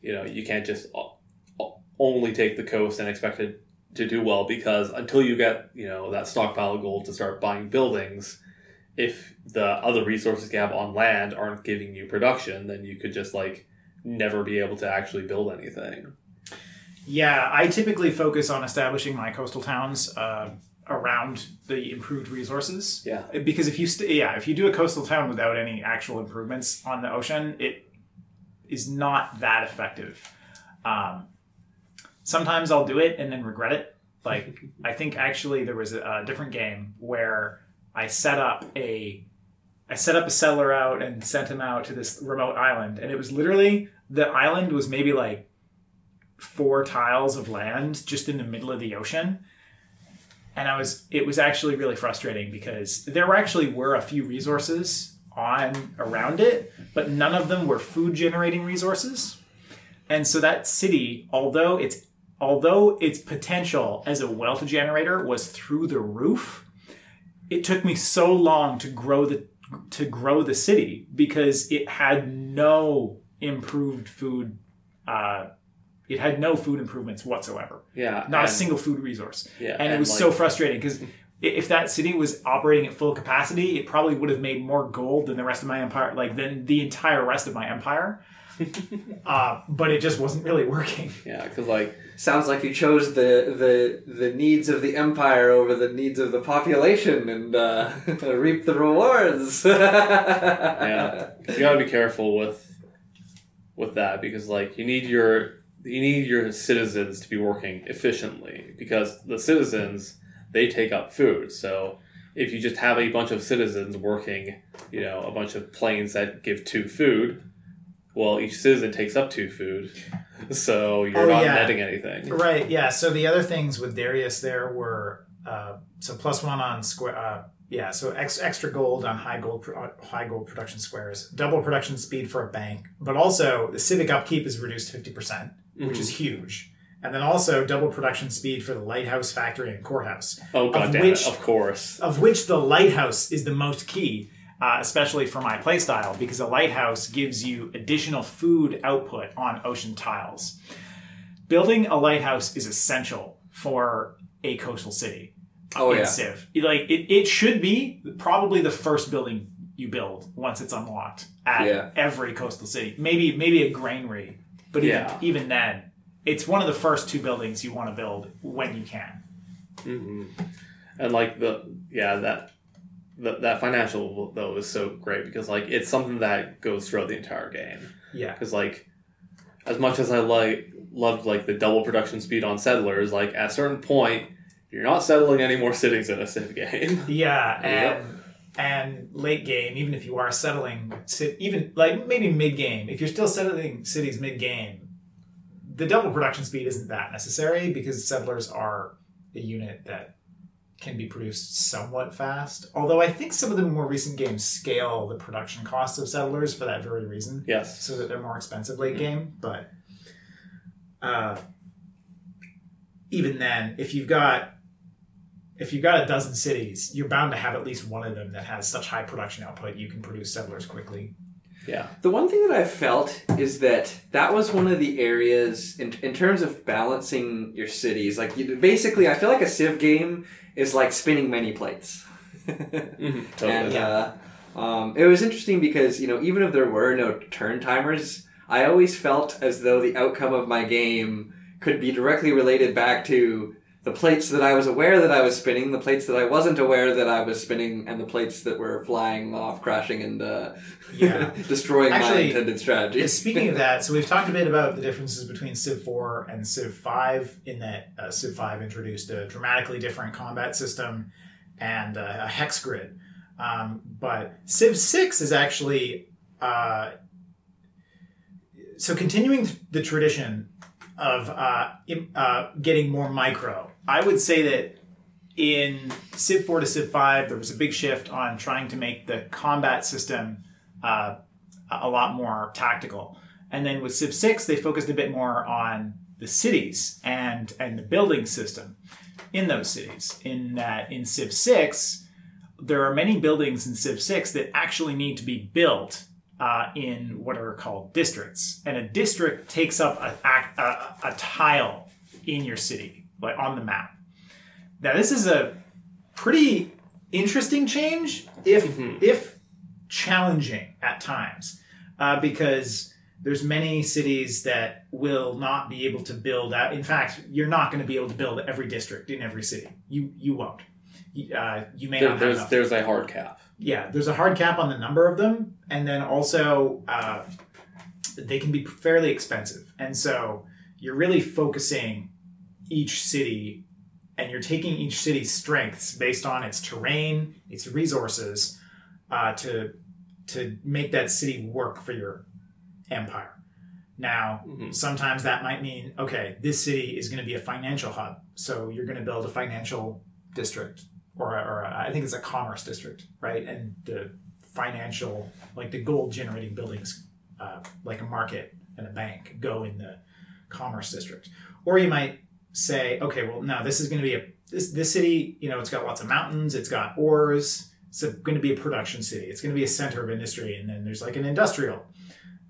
you know, you can't just o- o- only take the coast and expect it to do well because until you get, you know, that stockpile of gold to start buying buildings, if the other resources you have on land aren't giving you production, then you could just like never be able to actually build anything. Yeah, I typically focus on establishing my coastal towns uh, around the improved resources. Yeah. Because if you st- yeah, if you do a coastal town without any actual improvements on the ocean, it is not that effective. Um, sometimes I'll do it and then regret it. Like I think actually there was a, a different game where I set up a I set up a settler out and sent him out to this remote island, and it was literally the island was maybe like four tiles of land just in the middle of the ocean. And i was it was actually really frustrating because there actually were a few resources on around it but none of them were food generating resources. And so that city although it's although its potential as a wealth generator was through the roof it took me so long to grow the to grow the city because it had no improved food uh, it had no food improvements whatsoever. Yeah. Not a single food resource. Yeah, And, it was like- so frustrating because if that city was operating at full capacity, it probably would have made more gold than the rest of my empire, like than the entire rest of my empire. uh, but it just wasn't really working. Yeah, because like Sounds like you chose the, the the needs of the empire over the needs of the population and uh, reap the rewards. yeah, you gotta be careful with with that because like you need your you need your citizens to be working efficiently because the citizens they take up food. So if you just have a bunch of citizens working, you know, a bunch of plains that give two food, well, each citizen takes up two food, so you're Oh, not yeah. netting anything. Right. Yeah. So the other things with Darius there were uh, so plus one on square. Uh, yeah. So ex- extra gold on high gold pro- uh, high gold production squares, double production speed for a bank, but also the civic upkeep is reduced fifty percent, which is huge. And then also double production speed for the lighthouse, factory, and courthouse, Oh god Of damn which- it! Of course. of which the lighthouse is the most key, uh, especially for my playstyle, because a lighthouse gives you additional food output on ocean tiles. Building a lighthouse is essential for a coastal city. Oh, yeah. Civ. Like it, it should be probably the first building you build once it's unlocked at Yeah. every coastal city. Maybe maybe a granary, but even, Yeah. even then, it's one of the first two buildings you want to build when you can. hmm And like the yeah that the, that financial though is so great because like it's something that goes throughout the entire game. Yeah. Because like as much as I like loved like the double production speed on settlers, like at a certain point you're not settling any more cities in a civ game. Yeah, Yep. And late game, even if you are settling, even like maybe mid game, if you're still settling cities mid game, the double production speed isn't that necessary because settlers are a unit that can be produced somewhat fast. Although I think some of the more recent games scale the production costs of settlers for that very reason yes. so that they're more expensive late game. But uh, even then, if you've got if you've got a dozen cities, you're bound to have at least one of them that has such high production output you can produce settlers quickly. Yeah. The one thing that I've felt is that that was one of the areas in, in terms of balancing your cities. Like you, basically, I feel like a Civ game is like spinning many plates. hmm Totally. and Yeah. uh, um, it was interesting because you know even if there were no turn timers, I always felt as though the outcome of my game could be directly related back to the plates that I was aware that I was spinning, the plates that I wasn't aware that I was spinning, and the plates that were flying off, crashing, and uh, Yeah. destroying my intended strategy. Speaking of that, so we've talked a bit about the differences between Civ 4 and Civ 5 in that uh, Civ 5 introduced a dramatically different combat system and uh, a hex grid. Um, but Civ 6 is actually. Uh, so continuing the tradition of uh, uh, getting more micro, I would say that in Civ 4 to Civ 5, there was a big shift on trying to make the combat system uh, a lot more tactical. And then with Civ 6, they focused a bit more on the cities and and the building system in those cities. In that in Civ 6, there are many buildings in Civ 6 that actually need to be built uh, in what are called districts. And a district takes up a, a, a tile in your city, like on the map. Now, this is a pretty interesting change, if if challenging at times, uh, because there's many cities that will not be able to build out. In fact, you're not going to be able to build every district in every city. You you won't. You, Uh, you may There, not there's there's a hard cap. yeah, there's a hard cap on the number of them, and then also uh, they can be fairly expensive, and so you're really focusing each city, and you're taking each city's strengths based on its terrain, its resources, uh, to to make that city work for your empire. Now, Mhm. sometimes that might mean okay, this city is going to be a financial hub, so you're going to build a financial district or, a, or a, I think it's a commerce district, right? And the financial, like the gold generating buildings, uh, like a market and a bank, go in the commerce district. Or you might say, okay, well, no, this is going to be a this this city. You know, it's got lots of mountains, it's got ores. It's going to be a production city. It's going to be a center of industry, and then there's like an industrial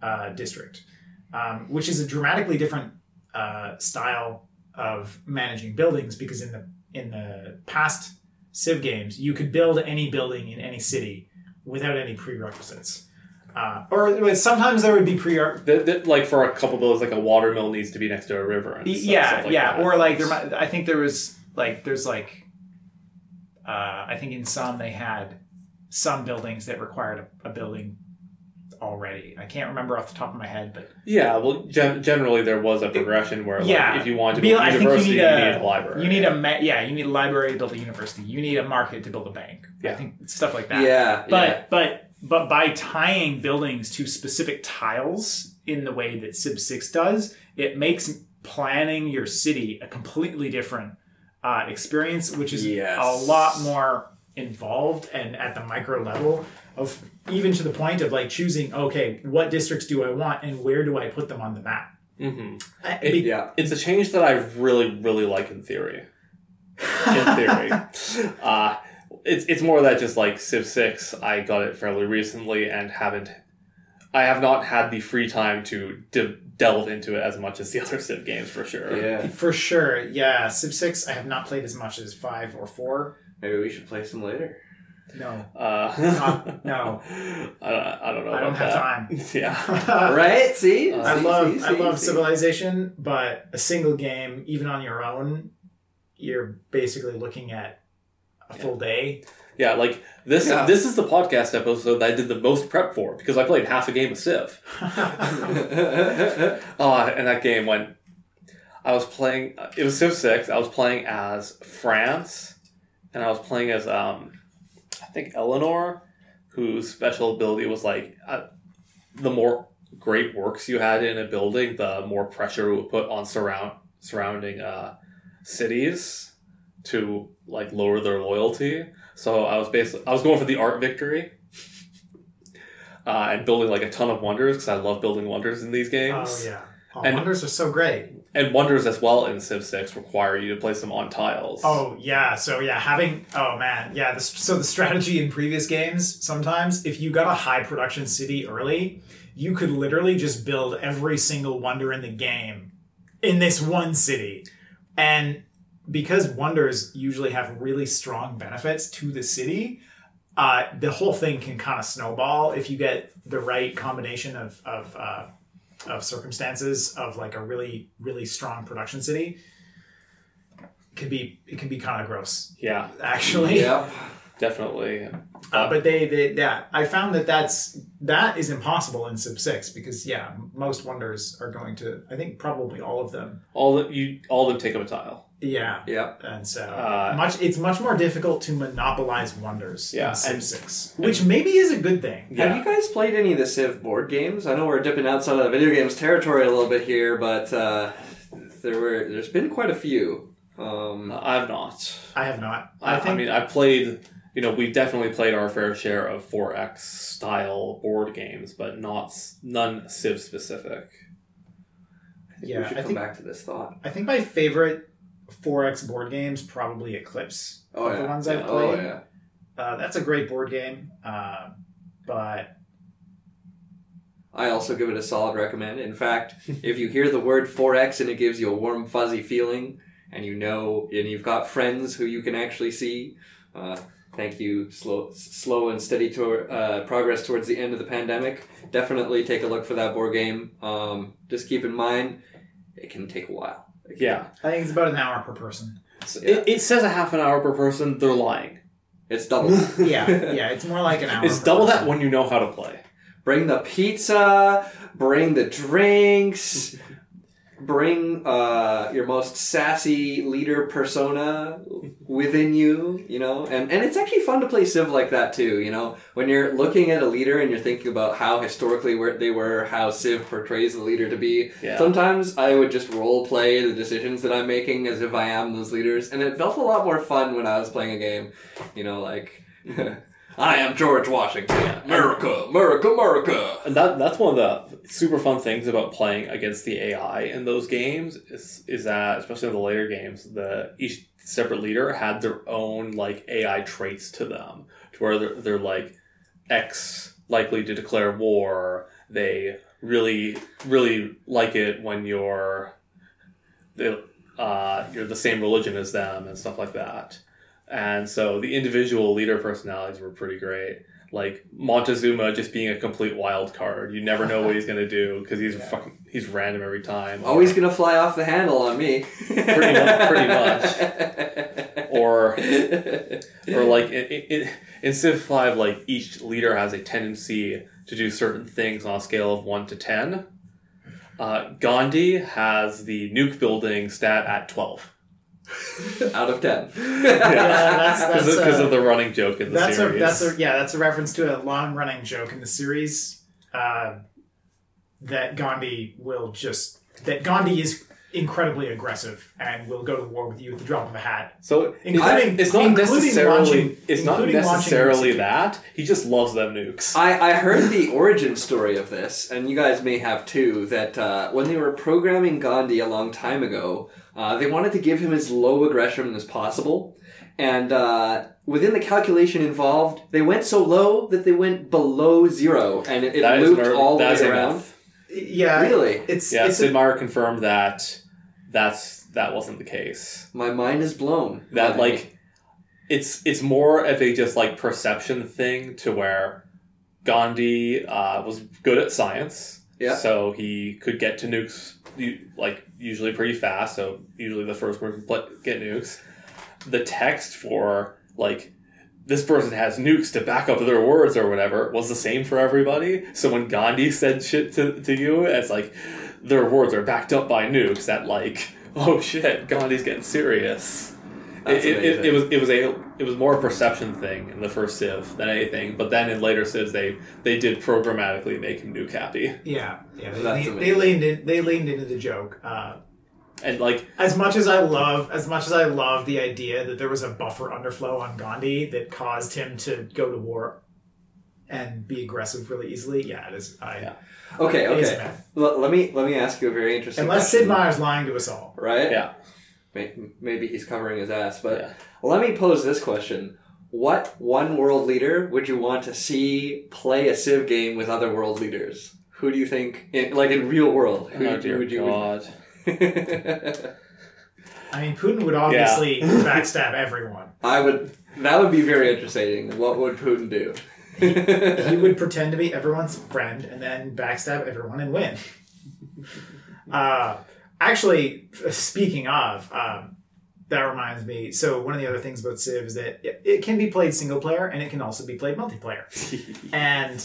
uh, district, um, which is a dramatically different uh, style of managing buildings because in the in the past Civ games, you could build any building in any city without any prerequisites. Uh, or sometimes there would be pre Th- th- like for a couple buildings, like a water mill needs to be next to a river. And stuff- yeah, stuff like yeah. that. Or like there might, I think there was like there's like uh, I think in some they had some buildings that required a, a building already. I can't remember off the top of my head, but Yeah, well, gen- generally there was a progression where, like, Yeah. if you want to Be- build I a think university, you need a- needed a library. you need a ma- yeah, you need a library to build a university. You need a market to build a bank. Yeah. I think stuff like that. yeah, but yeah. but but by tying buildings to specific tiles in the way that Civ Six does, it makes planning your city a completely different uh, experience, which is Yes. a lot more involved and at the micro level of even to the point of like choosing okay what districts do i want and where do i put them on the map hmm Uh, It- be- yeah. It's a change that I really, really like in theory. In theory, uh, it's it's more that just like Civ Six. I got it fairly recently and haven't. I have not had the free time to de- delve into it as much as the other Civ games for sure. Yeah. for sure yeah civ 6 i have not played as much as 5 or 4 Maybe we should play some later. no Uh, Not- no. I don't, I don't know. I don't have that. time. yeah. right? See? Uh, I See, love see, I love see. Civilization, but a single game, even on your own, you're basically looking at a full day. Yeah, like this. Yeah. This is the podcast episode that I did the most prep for because I played half a game of Civ. Oh, and that game went. I was playing. It was Civ Six. I was playing as France, and I was playing as um, I think Eleanor, whose special ability was like uh, the more great works you had in a building, the more pressure it would put on surround surrounding uh, cities to like lower their loyalty. So I was basically I was going for the art victory. Uh, and building like a ton of wonders because I love building wonders in these games. oh yeah, oh, And- wonders are so great. And wonders as well in Civ 6 require you to place them on tiles. Oh yeah, so yeah, having oh man, yeah. This, so the strategy in previous games sometimes, if you got a high production city early, you could literally just build every single wonder in the game in this one city, and because wonders usually have really strong benefits to the city, uh, the whole thing can kind of snowball if you get the right combination of of uh, of circumstances of like a really really strong production city. can be it can be kind of gross Yeah, actually. Yep. definitely. Uh, but they, they, yeah, I found that that's that is impossible in Civ Six because yeah, most wonders are going to. I think probably all of them. All the, you, all of them take up a tile. Yeah, Yep. and so Uh, much. It's much more difficult to monopolize wonders Yeah, in Civ Six. which maybe is a good thing. Yeah. Have you guys played any of the Civ board games? I know we're dipping outside of the video games territory a little bit here, but uh, there were there's been quite a few. Um, I've not. I have not. I, I I think. mean, I played. You know, we've definitely played our fair share of 4X style board games, but not none Civ specific. I think Yeah, we should I come think- back to this thought. I think my favorite 4X board games probably Eclipse. Oh yeah, the ones I've played. Oh yeah. Uh, that's a great board game, uh, but I also give it a solid recommend. In fact, if you hear the word 4X and it gives you a warm, fuzzy feeling, and you know, and you've got friends who you can actually see, uh, thank you, slow, slow and steady to, uh, progress towards the end of the pandemic. Definitely take a look for that board game. Um, just keep in mind, it can take a while. It can- Yeah. I think it's about an hour per person. So Yeah. It, it says a half an hour per person. They're lying. It's double. Yeah, yeah, it's more like an hour. It's per double person. that when you know how to play. bring the pizza, bring the drinks, bring uh, your most sassy leader persona within you, you know, and, and it's actually fun to play Civ like that too, you know, when you're looking at a leader and you're thinking about how historically where they were, how Civ portrays the leader to be. Yeah. Sometimes I would just role play the decisions that I'm making as if I am those leaders, and it felt a lot more fun when I was playing a game, you know, like. I am George Washington. America, America, America. And that that's one of the super fun things about playing against the AI in those games is is that especially in the later games, the each separate leader had their own like AI traits to them, to where they're, they're like X likely to declare war. They really really like it when you're the uh, you're the same religion as them and stuff like that. And so the individual leader personalities were pretty great like Montezuma just being a complete wild card. You never know what he's gonna do because he's Yeah. fucking he's random every time. Always gonna fly off the handle on me. Pretty mu- pretty much. Or or like in, in, in Civ Five, like each leader has a tendency to do certain things on a scale of one to ten. Uh, Gandhi has the nuke building stat at twelve out of ten. that's- that's, because uh, of the running joke in the that's series. a that's a yeah that's a reference to a long running joke in the series uh, that Gandhi will just that Gandhi is incredibly aggressive and will go to war with you at the drop of a hat. So Including- it's not including necessarily launching- it's not necessarily that he just loves them nukes. I, I heard the origin story of this, and you guys may have too, that uh, when they were programming Gandhi a long time ago, uh, they wanted to give him as low aggression as possible. And uh, within the calculation involved, they went so low that they went below zero, and it, it looped ner- all the way around. myth. Yeah, Really? It's Yeah, it's Sid a, confirmed that that's that wasn't the case. My mind is blown. That by- like it's it's more of a just like perception thing to where Gandhi uh, was good at science, Yeah. so he could get to nukes u- like usually pretty fast. So usually the first person get nukes. The text for like this person has nukes to back up their words or whatever was the same for everybody. So when Gandhi said shit to, to you, it's like their words are backed up by nukes. That like oh shit, Gandhi's getting serious. That's it, it, it, it was it was a it was more a perception thing in the first Civ than anything. But then in later Civs, they they did programmatically make him nuke Cappy. yeah yeah they, they, they leaned in they leaned into the joke. Uh, and like as much as I love, as much as I love the idea that there was a buffer underflow on Gandhi that caused him to go to war and be aggressive really easily, yeah, it is. I, Yeah. Okay, it is okay. L- let me let me ask you a very interesting. Unless question, Sid Meier's lying to us all. right? yeah May- Maybe he's covering his ass, but yeah. let me pose this question: What one world leader would you want to see play a Civ game with other world leaders? Who do you think, in, like in real world? Who Oh do- dear would you? God. I mean, Putin would obviously backstab everyone. I would. That would be very interesting. What would Putin do? He would pretend to be everyone's friend and then backstab everyone and win. Uh, actually, speaking of, um, that reminds me. So one of the other things about Civ is that it, it can be played single player and it can also be played multiplayer. and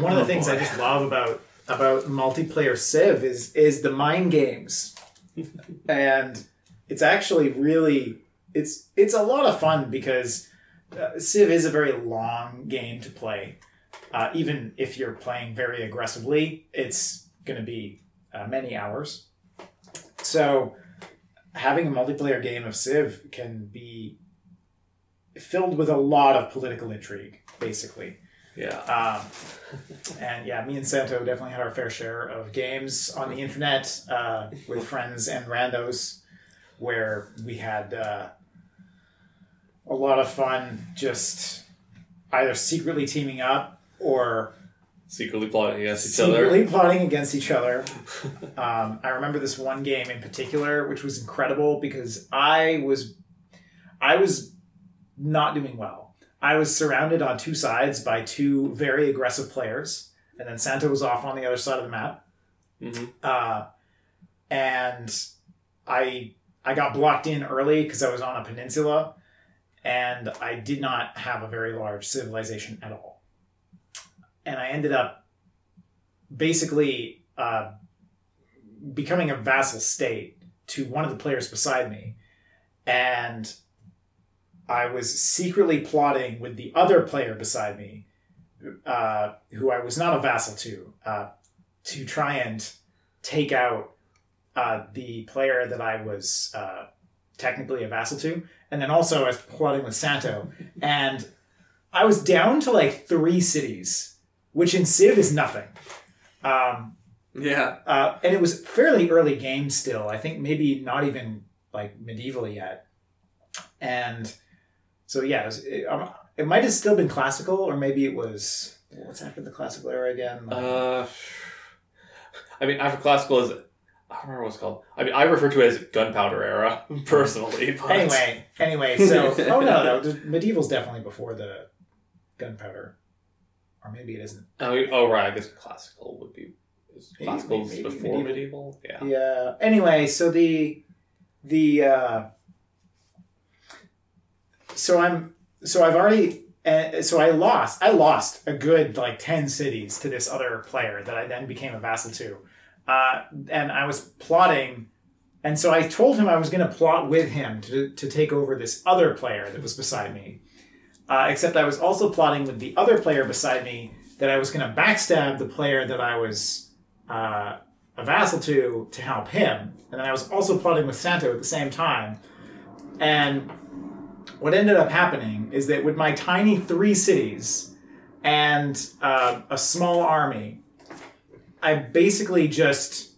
one of the Oh, things I just love about about multiplayer Civ is is the mind games, and it's actually really it's it's a lot of fun because uh, Civ is a very long game to play. Uh, even if you're playing very aggressively, it's going to be uh, many hours. So having a multiplayer game of Civ can be filled with a lot of political intrigue, basically. Yeah. Um, and yeah, me and Santo definitely had our fair share of games on the internet uh, with friends and randos where we had uh, a lot of fun just either secretly teaming up or Secretly plotting against each other. secretly plotting against each other. Um, I remember this one game in particular, which was incredible because I was, I was not doing well. I was surrounded on two sides by two very aggressive players, and then Santo was off on the other side of the map. hmm Uh, and I I got blocked in early because I was on a peninsula, and I did not have a very large civilization at all. And I ended up basically uh, becoming a vassal state to one of the players beside me, and I was secretly plotting with the other player beside me, uh, who I was not a vassal to, uh, to try and take out uh, the player that I was uh, technically a vassal to, and then also I was plotting with Santo, and I was down to like three cities, which in Civ is nothing. Um, Yeah. uh, and it was fairly early game still. I think maybe not even like medieval yet. And so yeah, it, was, it, um, it might have still been classical, or maybe it was what's after the classical era again. Uh, I mean, after classical is I don't remember what it's called. I mean, I refer to it as gunpowder era personally. But anyway, anyway, so oh no, no, medieval's definitely before the gunpowder, or maybe it isn't. Mean, oh right, I guess classical would be is Maybe- classical maybe before medieval. medieval. Yeah. Yeah. Anyway, so the the uh, so I'm so I've already uh, so I lost I lost a good like ten cities to this other player that I then became a vassal to, uh, and I was plotting. And so I told him I was going to plot with him to, to take over this other player that was beside me. Uh, except I was also plotting with the other player beside me that I was going to backstab the player that I was uh, a vassal to to help him. And then I was also plotting with Santo at the same time. And what ended up happening is that with my tiny three cities and uh, a small army, I basically just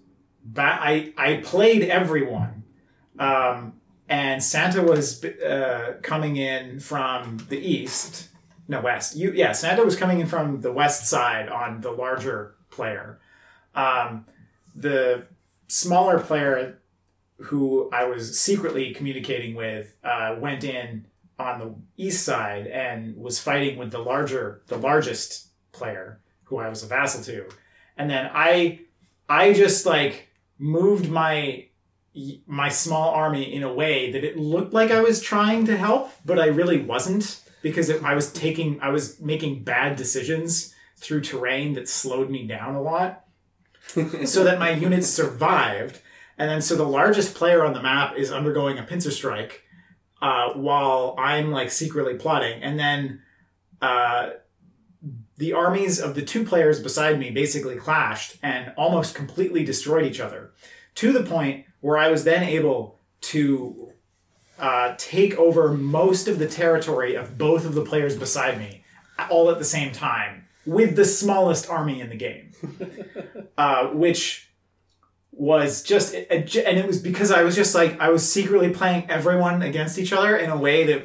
ba- I I played everyone. Um, and Santo was uh, coming in from the east, no west. You yeah, Santo was coming in from the west side on the larger player. Um, the smaller player who I was secretly communicating with uh, went in on the east side and was fighting with the larger, the largest player who I was a vassal to, and then I, I just like moved my my small army in a way that it looked like I was trying to help, but I really wasn't because it, I was taking, I was making bad decisions through terrain that slowed me down a lot so that my units survived. And then, so the largest player on the map is undergoing a pincer strike, uh, while I'm like secretly plotting. And then, uh, the armies of the two players beside me basically clashed and almost completely destroyed each other to the point where I was then able to uh, take over most of the territory of both of the players beside me all at the same time with the smallest army in the game. Uh, which was just and it was because I was just like I was secretly playing everyone against each other in a way that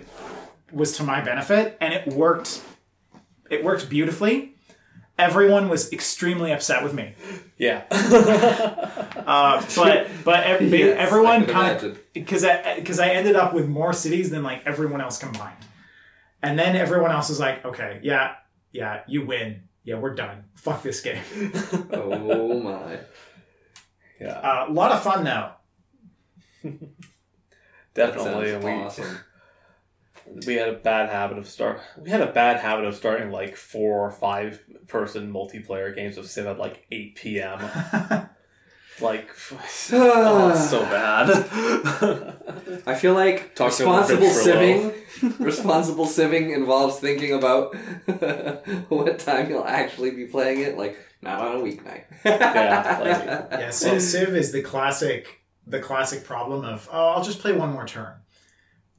was to my benefit and it worked it worked beautifully everyone was extremely upset with me Yeah. uh, but but ev- Yes, everyone kind of because I because I ended up with more cities than like everyone else combined, and then everyone else was like, okay, yeah, yeah, you win, yeah, we're done, fuck this game. Oh my. yeah. Uh, a lot of fun though. Definitely, That we awesome. We had a bad habit of start. We had a bad habit of starting like four or five person multiplayer games of Civ at like eight p.m. like, ah. oh, so bad. I feel like Talk responsible Rich Rillo. sieving. responsible sieving involves thinking about what time you'll actually be playing it. Like not on a weeknight. Yeah, like- yeah, so Civ is the classic the classic problem of oh, I'll just play one more turn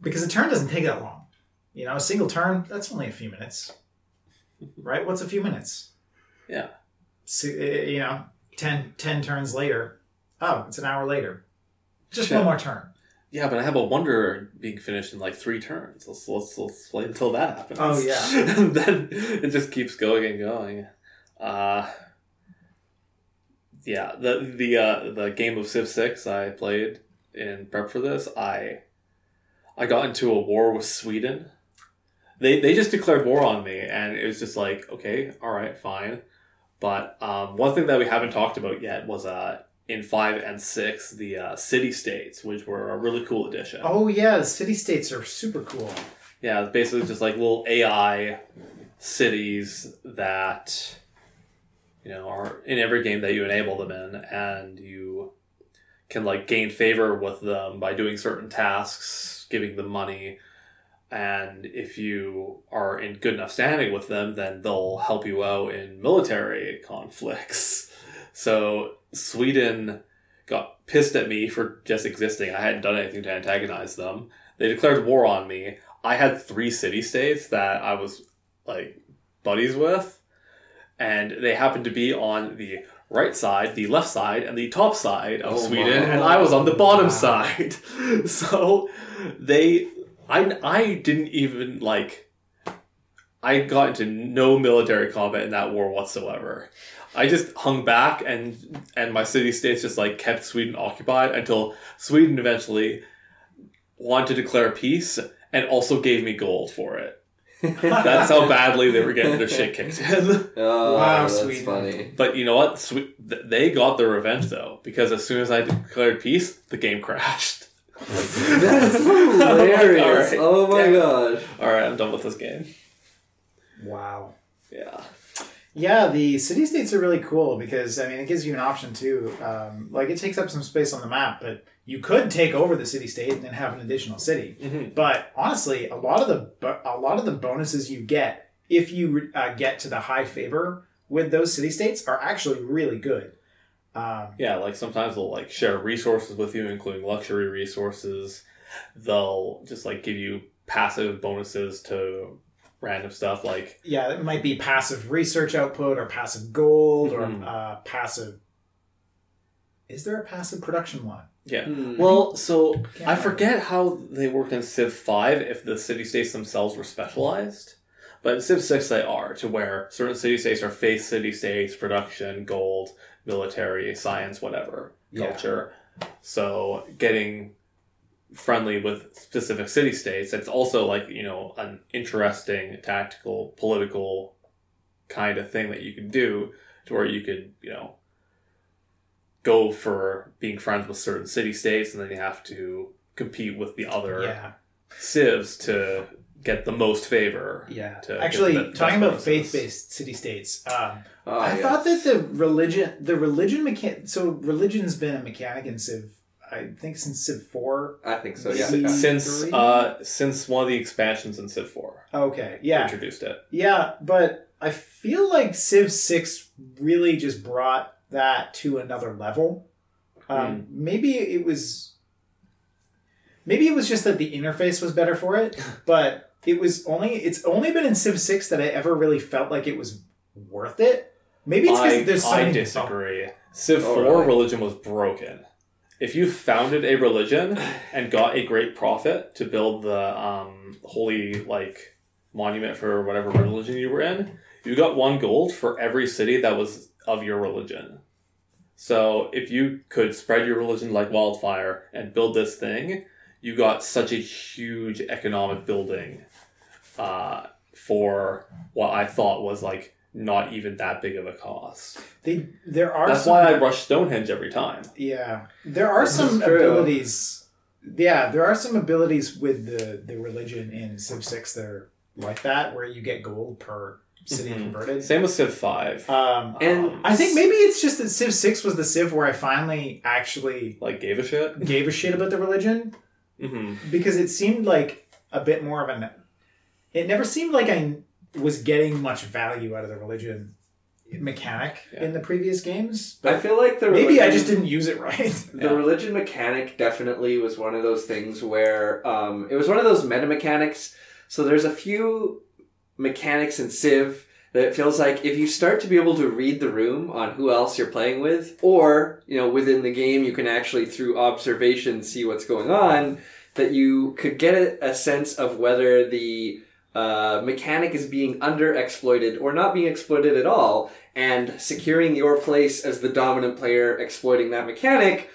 because a turn doesn't take that long. You know, a single turn that's only a few minutes, right? What's a few minutes? Yeah. So, uh, you know, 10, 10 turns later. Oh, it's an hour later. Just Sure. one more turn. yeah, but I have a wonder being finished in like three turns. Let's let's, let's wait until that happens. Oh, yeah. and then it just keeps going and going. Uh, yeah, the the uh, the game of Civ Six I played in prep for this, I I got into a war with Sweden. They they just declared war on me, and it was just like, okay, all right, fine. But um, one thing that we haven't talked about yet was uh, in five and six the uh, city states, which were a really cool addition. Oh yeah, the city states are super cool. Yeah, it's basically just like little AI cities that you know are in every game that you enable them in, and you can like gain favor with them by doing certain tasks, giving them money, and if you are in good enough standing with them, then they'll help you out in military conflicts. So Sweden got pissed at me for just existing. I hadn't done anything to antagonize them. They declared war on me. I had three city states that I was like buddies with, and they happened to be on the right side, the left side, and the top side of Oh Sweden, and I was on the bottom Wow. side. so they, I, I didn't even like. I got into no military combat in that war whatsoever. I just hung back and and my city states just like kept Sweden occupied until Sweden eventually wanted to declare peace and also gave me gold for it. That's how badly they were getting their shit kicked in. Oh, Wow, that's Sweden. funny. But you know what? Swe- they got their revenge though, because as soon as I declared peace, the game crashed. That's hilarious. Alright. Oh my Damn it. gosh. All right, I'm done with this game. Wow. Yeah. Yeah, the city states are really cool because I mean it gives you an option too. Um, like it takes up some space on the map, but you could take over the city state and then have an additional city. Mhm. But honestly, a lot of the a lot of the bonuses you get if you uh, get to the high favor with those city states are actually really good. Um, Yeah, like sometimes they'll like share resources with you, including luxury resources. They'll just like give you passive bonuses to random stuff like yeah, it might be passive research output or passive gold Mhm. or uh, passive. Is there a passive production one? yeah. Hmm. Well, so Can't I forget how they worked in Civ 5 if the city states themselves were specialized. But in Civ 6 they are, to where certain city states are faith city states, production, gold, military, science, whatever, Yeah. culture. So getting friendly with specific city states, it's also like, you know, an interesting tactical, political kind of thing that you could do to where you could, you know, go for being friends with certain city states and then you have to compete with the other Yeah, civs to get the most favor. yeah. to Actually, the talking about faith-based city states. Um, Oh, I yes. thought that the religion, the religion mechanic, So religion's been a mechanic in Civ. I think since Civ Four. I think so. Yeah. See- yeah. Since uh since one of the expansions in Civ 4 Okay, yeah, introduced it. yeah, but I feel like Civ Six really just brought that to another level. Um, Hmm. Maybe it was. Maybe it was just that the interface was better for it, but it was only. It's only been in Civ Six that I ever really felt like it was worth it. Maybe it's because there's so I many disagree. Civ Oh, 4 really? religion was broken. If you founded a religion and got a great prophet to build the um, holy like monument for whatever religion you were in, you got one gold for every city that was of your religion. So if you could spread your religion like wildfire and build this thing, you got such a huge economic building uh, for what I thought was like not even that big of a cost. They there are That's some, why I rush Stonehenge every time. Yeah, there are This some abilities yeah, there are some abilities with the the religion in Civ Six that are like that, where you get gold per city Mhm. converted. Same with Civ Five. Um, And Um, I think maybe it's just that Civ Six was the Civ where I finally actually like gave a shit. gave a shit about the religion hmm because it seemed like a bit more of an. It never seemed like I was getting much value out of the religion mechanic Yeah. in the previous games. I feel like the Maybe I just didn't use it right. The Yeah. religion mechanic definitely was one of those things where um, it was one of those meta mechanics. So there's a few mechanics in Civ that it feels like if you start to be able to read the room on who else you're playing with, or you know within the game you can actually through observation see what's going on, that you could get a, a sense of whether the uh, mechanic is being underexploited or not being exploited at all, and securing your place as the dominant player exploiting that mechanic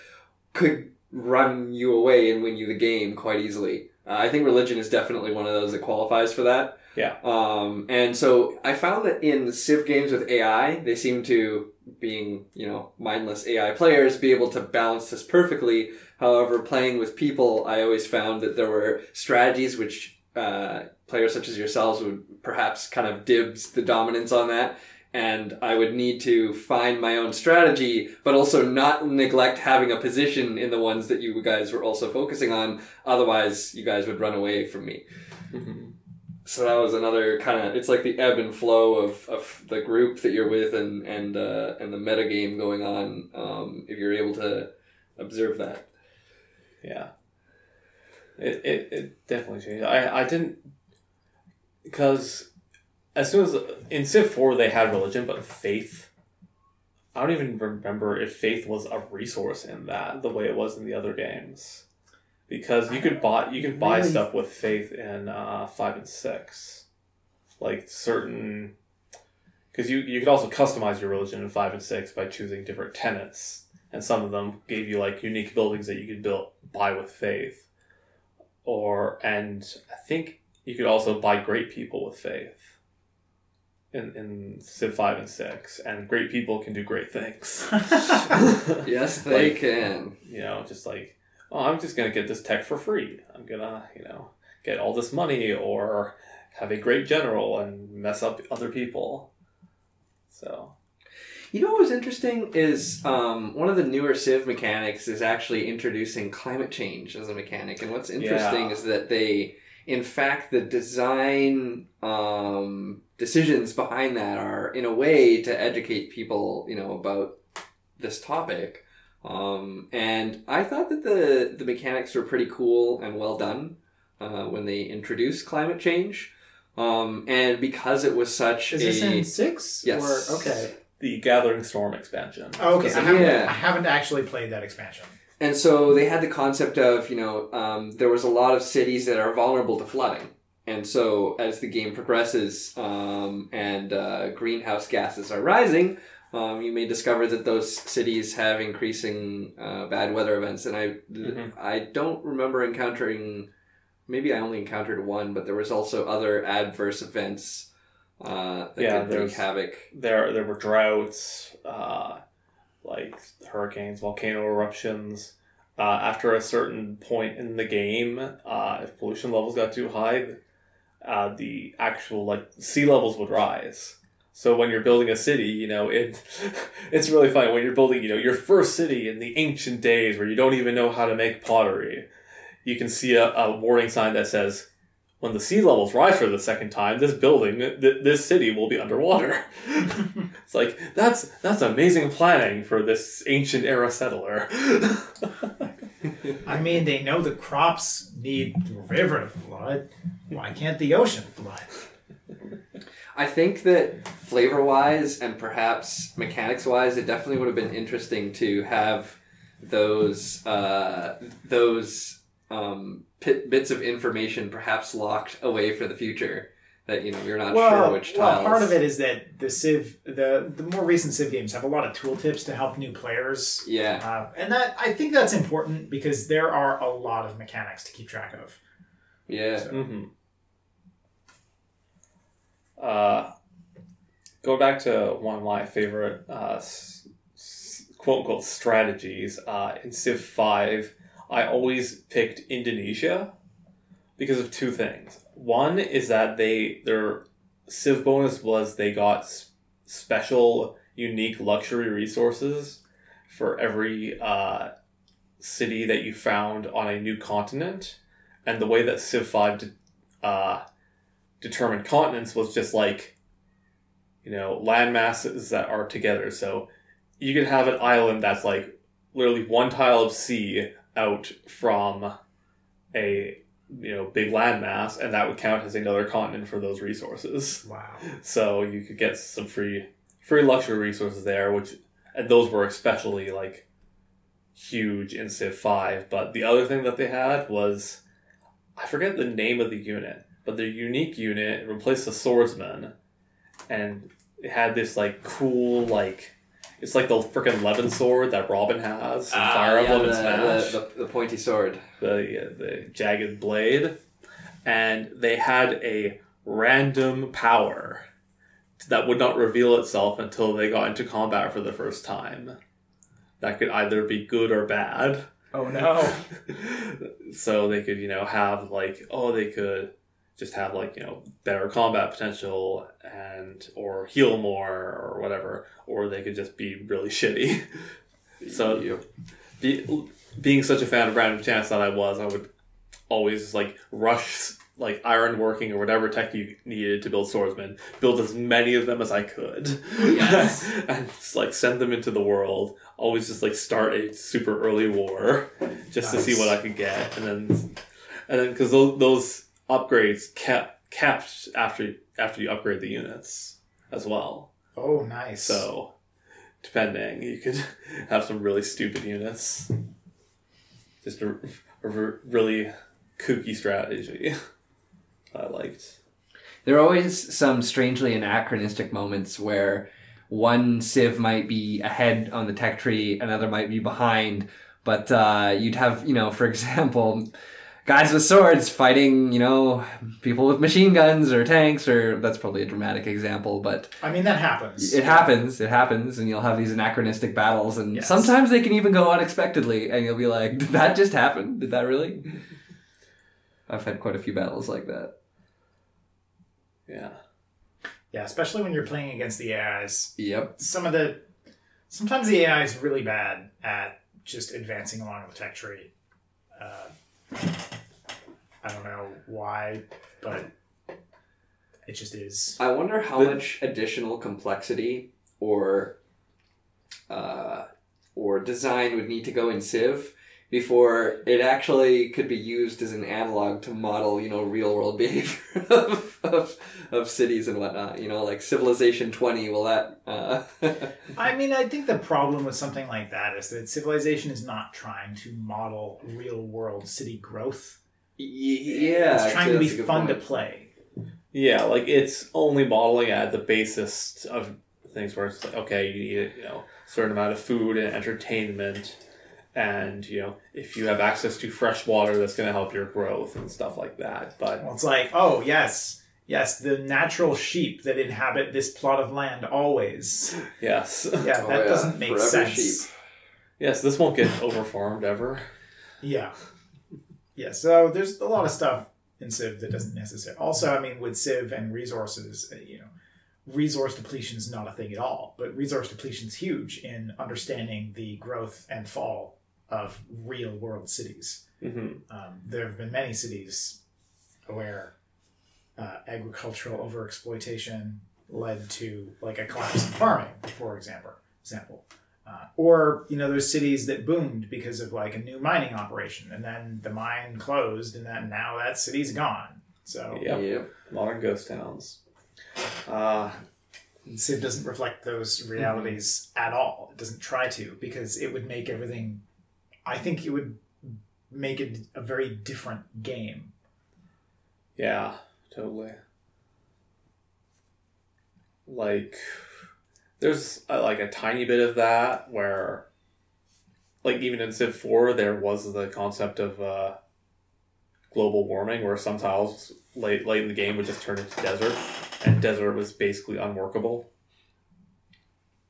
could run you away and win you the game quite easily. Uh, I think religion is definitely one of those that qualifies for that. Yeah. Um, and so I found that in Civ games with AI, they seem to, being, you know, mindless AI players, be able to balance this perfectly. However, playing with people, I always found that there were strategies which uh, players such as yourselves would perhaps kind of dibs the dominance on that. And I would need to find my own strategy, but also not neglect having a position in the ones that you guys were also focusing on. Otherwise, you guys would run away from me. hmm So that was another kind of it's like the ebb and flow of, of the group that you're with and and uh, and the meta game going on. Um, if you're able to observe that, Yeah. It, it, it definitely changed. I, I didn't because as soon as in Civ Four they had religion, but faith. I don't even remember if faith was a resource in that the way it was in the other games, because you could buy you could buy Really? stuff with faith in uh, five and six, like certain. Because you you could also customize your religion in five and six by choosing different tenets, and some of them gave you like unique buildings that you could build buy with faith, or and I think you could also buy great people with faith. In, in Civ 5 and 6, and great people can do great things. yes, they Like- can. you know, just like, oh, I'm just gonna get this tech for free. I'm gonna, you know, get all this money or have a great general and mess up other people. So You know what was interesting is um, one of the newer Civ mechanics is actually introducing climate change as a mechanic, and what's interesting Yeah. is that they, in fact, the design um, decisions behind that are in a way to educate people, you know, about this topic. Um, and I thought that the the mechanics were pretty cool and well done uh, when they introduced climate change. Um, and because it was such Is a this in six? Yes. Or, okay. the Gathering Storm expansion. Oh, okay. I haven't, Yeah. I haven't actually played that expansion. And so they had the concept of, you know, um, there was a lot of cities that are vulnerable to flooding. And so as the game progresses um, and uh, greenhouse gases are rising, um, you may discover that those cities have increasing uh, bad weather events. And I, Mhm. I don't remember encountering, maybe I only encountered one, but there was also other adverse events uh, that Yeah, could wreak havoc. There, there were droughts, uh, like hurricanes, volcano eruptions. Uh, after a certain point in the game, uh, if pollution levels got too high, uh, the actual like sea levels would rise. So when you're building a city, you know it. It's really funny when you're building, you know, your first city in the ancient days where you don't even know how to make pottery. You can see a, a warning sign that says, "When the sea levels rise for the second time, this building, th- this city will be underwater." it's like that's that's amazing planning for this ancient era settler. I mean, they know the crops need the river to flood. Why can't the ocean flood? I think that flavor wise and perhaps mechanics wise, it definitely would have been interesting to have those uh, those um, pit, bits of information perhaps locked away for the future. That you know you're not well, sure which well, part of it is that the Civ, the the more recent Civ games have a lot of tooltips to help new players, Yeah, uh, and that I think that's important because there are a lot of mechanics to keep track of. yeah. mm-hmm Uh, going back to one of my favorite uh, s- s- quote unquote strategies uh, in Civ 5, I always picked Indonesia because of two things. One is that they their Civ bonus was they got special, unique luxury resources for every uh, city that you found on a new continent, and the way that Civ Five de- uh, determined continents was just like you know land masses that are together. So you could have an island that's like literally one tile of sea out from a you know big landmass, and that would count as another continent for those resources. Wow. So you could get some free free luxury resources there, which and those were especially like huge in Civ Five. But the other thing that they had was I forget the name of the unit, but their unique unit replaced the swordsman, and it had this like cool like. It's like the freaking Levin sword that Robin has in Ah, Fire yeah, Emblem and the, Smash the, the, the pointy sword. the uh, the jagged blade, and they had a random power that would not reveal itself until they got into combat for the first time. That could either be good or bad. Oh no. so they could, you know, have like, oh, they could just have like, you know, better combat potential and or heal more or whatever, or they could just be really shitty. So- Yep. be, being such a fan of random chance that I was, I would always like rush like iron working or whatever tech you needed to build swordsmen, build as many of them as I could. Yes. and just like send them into the world. Always just like start a super early war just to see what I could get, and then and then because those those upgrades kept kept after after you upgrade the units as well. Oh, nice. So, depending, you could have some really stupid units. Just a really kooky strategy I liked. There are always some strangely anachronistic moments where one civ might be ahead on the tech tree, another might be behind, but uh, you'd have, you know, for example, guys with swords fighting, you know, people with machine guns or tanks, or that's probably a dramatic example, but I mean, that happens. it happens, it happens, and you'll have these anachronistic battles, and Yes. sometimes they can even go unexpectedly, and you'll be like, did that just happen? Did that really? I've had quite a few battles like that. Yeah. Yeah, especially when you're playing against the AIs. Yep. Some of the sometimes the AI is really bad at just advancing along the tech tree. Uh, I don't know why, but it just is. I wonder how The- much additional complexity or uh, or design would need to go in Civ before it actually could be used as an analog to model, you know, real world behavior of, of, of cities and whatnot. You know, like Civilization Twenty. Will that? Uh, I mean, I think the problem with something like that is that civilization is not trying to model real world city growth. yeah, it's trying to be that's a good fun point. to play. Yeah, like it's only modeling at the basis of things where it's like, okay, you need you know a certain amount of food and entertainment, and you know if you have access to fresh water, that's going to help your growth and stuff like that. But Well, it's like, oh yes, yes, the natural sheep that inhabit this plot of land always. yes, Yeah, Oh, that yeah, doesn't make forever sense. sheep. yes, this won't get overfarmed ever. Yeah. Yeah, so there's a lot of stuff in Civ that doesn't necessarily. Also, I mean, with Civ and resources, uh, you know, resource depletion is not a thing at all, but resource depletion is huge in understanding the growth and fall of real world cities. hmm Um, there have been many cities where uh, agricultural overexploitation led to like a collapse in farming, for example. Example, uh, or you know, there's cities that boomed because of like a new mining operation, and then the mine closed, and then now that city's gone. So Yep. Yep. Modern ghost towns. Uh, Civ doesn't reflect those realities at all. It doesn't try to because it would make everything. I think it would make it a very different game. yeah, totally. Like, there's uh, like a tiny bit of that where, like, even in Civ 4, there was the concept of uh, global warming where some tiles late, late in the game would just turn into desert, and desert was basically unworkable,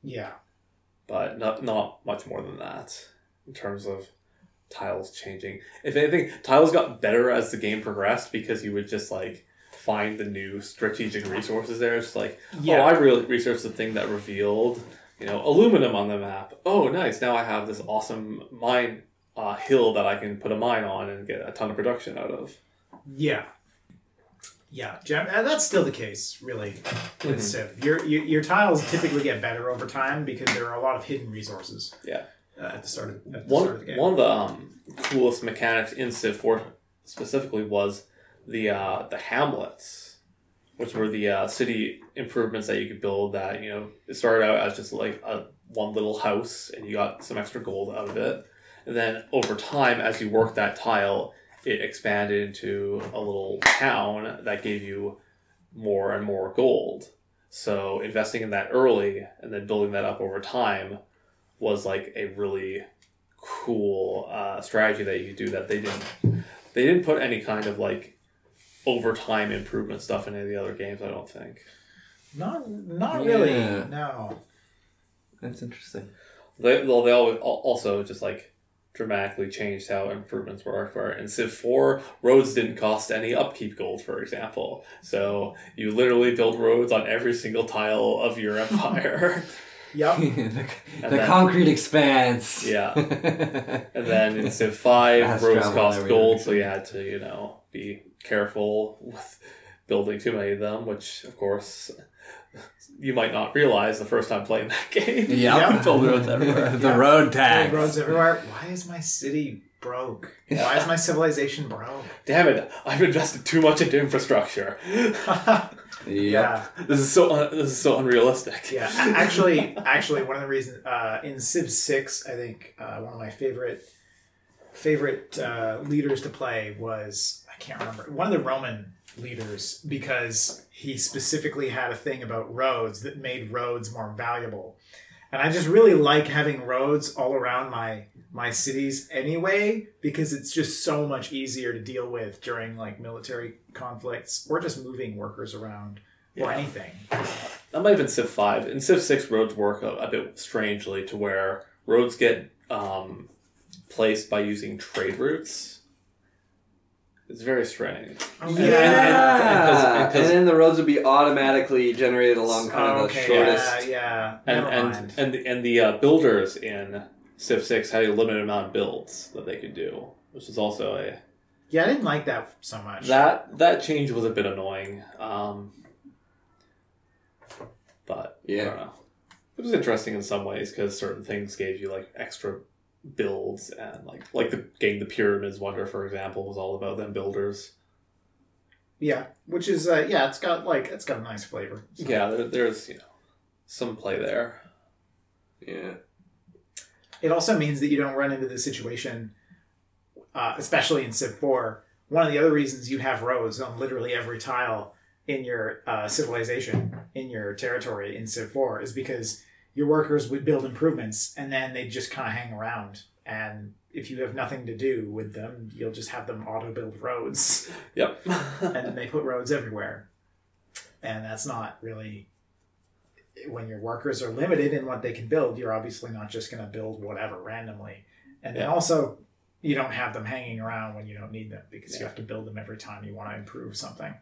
Yeah. but not, not much more than that in terms of tiles changing. If anything, tiles got better as the game progressed because you would just like find the new strategic resources there. It's like, Yeah. oh, I really researched the thing that revealed, you know, aluminum on the map. Oh, nice! Now I have this awesome mine uh, hill that I can put a mine on and get a ton of production out of. Yeah. Yeah, and that's still the case, really, with Mhm. Civ. Your, your your tiles typically get better over time because there are a lot of hidden resources. Yeah. Uh, at the start of at the One, start of the game. one of the um, coolest mechanics in Civ 4 specifically was the uh, the hamlets, which were the uh, city improvements that you could build. That you know it started out as just like a one little house, and you got some extra gold out of it. And then over time, as you worked that tile, it expanded into a little town that gave you more and more gold. So investing in that early and then building that up over time was like a really cool uh, strategy that you could do that they didn't they didn't put any kind of like overtime improvement stuff in any of the other games. I don't think. Not not Yeah. really. No. That's interesting. They well, they always, also just like dramatically changed how improvements work. Where in Civ Four, roads didn't cost any upkeep gold, for example. So you literally build roads on every single tile of your empire. Yep. the the then- concrete expanse. Yeah. and And then in Civ 5, Fast roads cost gold, so you had to, you know, be careful with building too many of them, which, of course, you might not realize the first time playing that game. Yep. Build roads everywhere. the Yeah. road tax. Roads everywhere. Why is my city broke? Why is my civilization broke? Damn it, I've invested too much into infrastructure. Yeah. This is so un- this is so unrealistic. Yeah, actually, actually, one of the reasons uh, in Civ Six, I think uh, one of my favorite favorite uh, leaders to play was I can't remember one of the Roman leaders because he specifically had a thing about roads that made roads more valuable, and I just really like having roads all around my my cities anyway because it's just so much easier to deal with during like military conflicts or just moving workers around or anything. That might have been Civ 5. In Civ 6, roads work a, a bit strangely to where roads get um, placed by using trade routes. It's very strange. Oh, And- Yeah, and- and- and 'cause- and and, 'cause- then the roads would be automatically generated along kind of Oh, the okay, shortest. Yeah, yeah. And Never and mind. and the, and the uh, builders in Civ 6 had a limited amount of builds that they could do, which is also a yeah, I didn't like that so much. that that change was a bit annoying. Um, but I Yeah. don't know. It was interesting in some ways because certain things gave you like extra builds and like like the game the pyramids wonder for example was all about them builders yeah, which is uh, yeah, it's got like it's got a nice flavor. So- yeah there, there's you know some play there Yeah. It also means that you don't run into the situation, uh, especially in Civ Four. One of the other reasons you have roads on literally every tile in your uh, civilization in your territory in Civ Four is because your workers would build improvements and then they just kind of hang around. And if you have nothing to do with them, you'll just have them auto build roads. yep and then they put roads everywhere. And that's not really when your workers are limited in what they can build, you're obviously not just going to build whatever randomly. And then also you don't have them hanging around when you don't need them because you have to build them every time you want to improve something.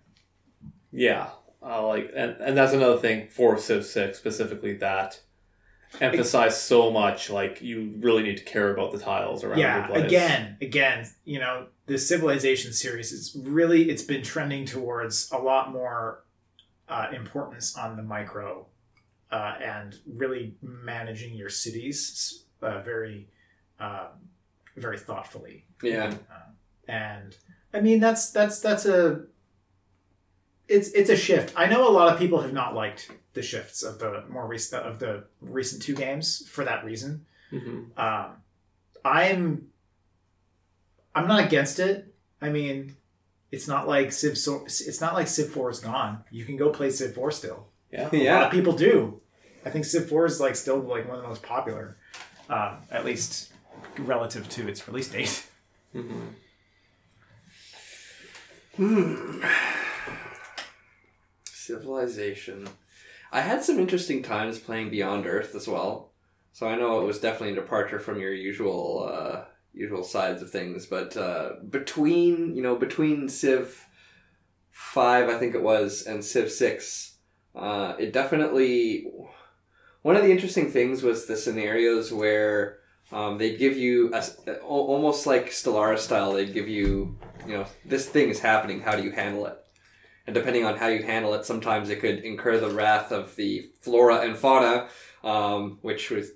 yeah uh, like and, and that's another thing for civ 6 specifically that emphasize so much like you really need to care about the tiles around yeah, your place. again, again, you know, the Civilization series is really it's been trending towards a lot more uh, importance on the micro uh, and really managing your cities uh, very, um, very thoughtfully. Yeah. Uh, and I mean that's that's that's a it's it's a shift. I know a lot of people have not liked the shifts of the more recent of the recent two games for that reason. Mhm. Um, I'm I'm not against it. I mean, it's not like Civ. It's not like Civ Four is gone. You can go play Civ Four still. yeah A lot Yeah. of people do. I think Civ Four is like still like one of the most popular, um, at least relative to its release date. Mhm. Civilization. I had some interesting times playing Beyond Earth as well. So I know it was definitely a departure from your usual uh, usual sides of things. But uh, between you know between Civ five, I think it was, and Civ six, uh, it definitely one of the interesting things was the scenarios where um, they'd give you a, a- almost like Stellaris style. They'd give you you know this thing is happening. How do you handle it? And depending on how you handle it, sometimes it could incur the wrath of the flora and fauna, um, which was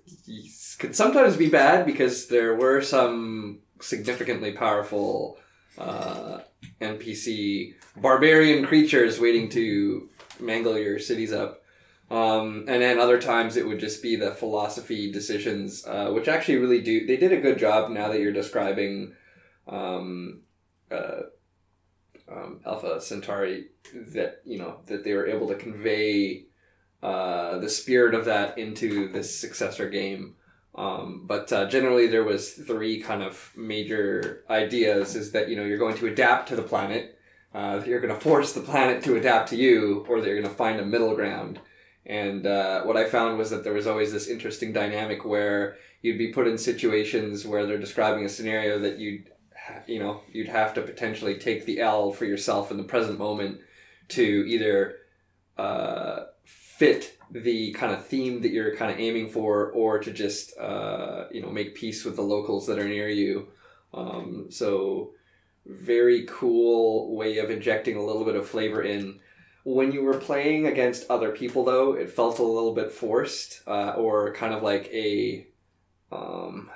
could sometimes be bad because there were some significantly powerful uh, NPC barbarian creatures waiting to mangle your cities up. Um, and then other times it would just be the philosophy decisions, uh, which actually really do. They did a good job now that you're describing um, uh, um, Alpha Centauri that you know that they were able to convey uh, the spirit of that into this successor game. Um, but uh, generally, there was three kind of major ideas: is that you know you're going to adapt to the planet, uh, you're going to force the planet to adapt to you, or that you're going to find a middle ground. And uh, what I found was that there was always this interesting dynamic where you'd be put in situations where they're describing a scenario that you'd you know you'd have to potentially take the L for yourself in the present moment to either uh, fit the kind of theme that you're kind of aiming for, or to just uh, you know make peace with the locals that are near you. Um, so very cool way of injecting a little bit of flavor in. When you were playing against other people, though, it felt a little bit forced, uh, or kind of like a um,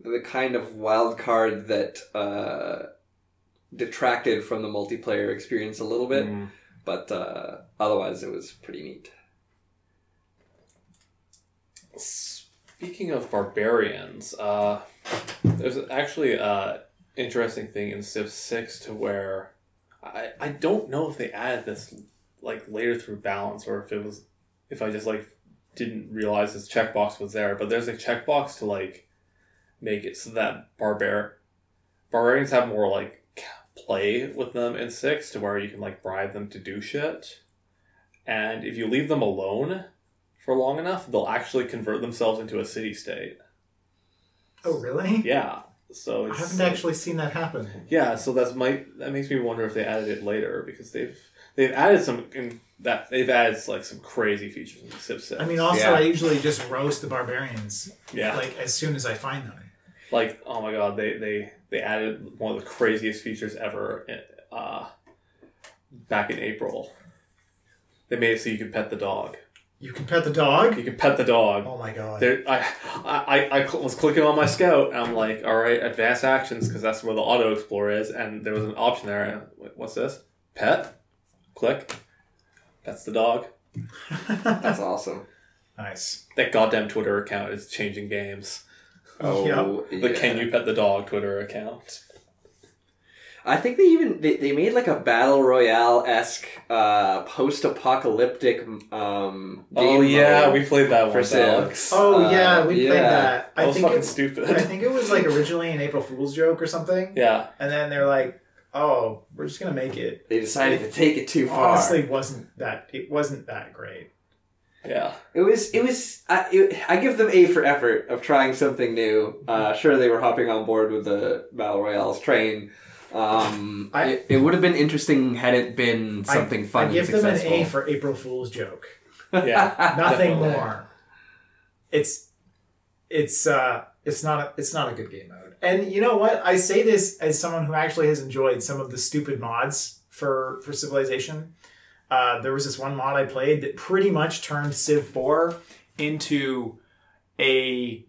the kind of wild card that uh, detracted from the multiplayer experience a little bit. Mm. But uh, otherwise, it was pretty neat. Speaking of barbarians, uh, there's actually an interesting thing in Civ Six to where I I don't know if they added this like later through balance or if it was if I just like didn't realize this checkbox was there, but there's a checkbox to like make it so that barbar barbarians have more like play with them in six to where you can like bribe them to do shit, and if you leave them alone for long enough, they'll actually convert themselves into a city state. Oh, really? Yeah. So I haven't actually seen that happen. Yeah, so that's my that makes me wonder if they added it later because they've they've added some in that they've added like some crazy features in the Civ Six. I mean, also, Yeah. I usually just roast the barbarians yeah, like, like as soon as I find them. Like oh my god, they they they added one of the craziest features ever. Uh, back in April, they made it so you could pet the dog. You can pet the dog. You can pet the dog. Oh my god. There, I, I, I cl- was clicking on my scout, and I'm like, all right, advanced actions, because that's where the auto explorer is, and there was an option there. Wait, what's this? Pet. Click. That's the dog. That's awesome. nice. That goddamn Twitter account is changing games. Oh, The yeah. Can You Pet the Dog Twitter account. I think they even they, they made like a battle royale esque uh, post apocalyptic um. Oh yeah, we played that for one, Civ. Alex. Oh Uh, yeah, we played yeah. that. that I was think fucking it, stupid. I think it was like originally an April Fool's joke or something, yeah, and then they're like, "Oh, we're just gonna make it." They decided to take it too far. Honestly, wasn't that it wasn't that great. yeah. It was. It was. I, it, I give them A for effort of trying something new. Uh, sure, they were hopping on board with the battle royales train. Um, I- it, it would have been interesting had it been something I, fun I give and them an successful. A for April Fool's joke. Yeah. Nothing Definitely. more. It's it's uh it's not a, it's not a good game mode. And you know what? I say this as someone who actually has enjoyed some of the stupid mods for for Civilization. Uh, there was this one mod I played that pretty much turned Civ 4 into a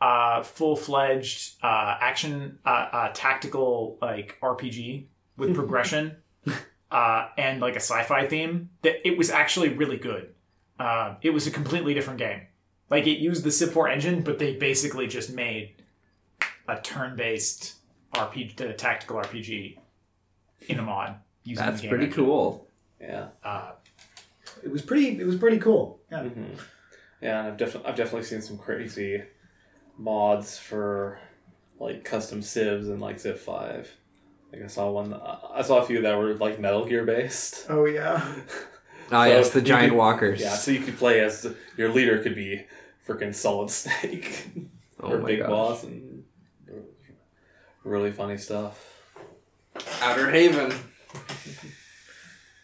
uh, full fledged uh, action uh, uh, tactical like RPG with progression uh, and like a sci-fi theme. That it was actually really good. Uh, it was a completely different game. Like it used the Civ 4 engine, but they basically just made a turn-based RPG, uh, tactical RPG in a mod. Using That's the game pretty engine. cool. Yeah. Uh, it was pretty. It was pretty cool. Yeah. hmm Yeah, and I've definitely I've definitely seen some crazy mods for like custom civs and like Civ Five. Like I saw one. I saw a few that were like Metal Gear based. Oh yeah. Ah, So yes, the giant could- walkers. Yeah, so you could play as your leader could be freaking Solid Snake Oh or my Big gosh. Boss, and really funny stuff. Outer Haven.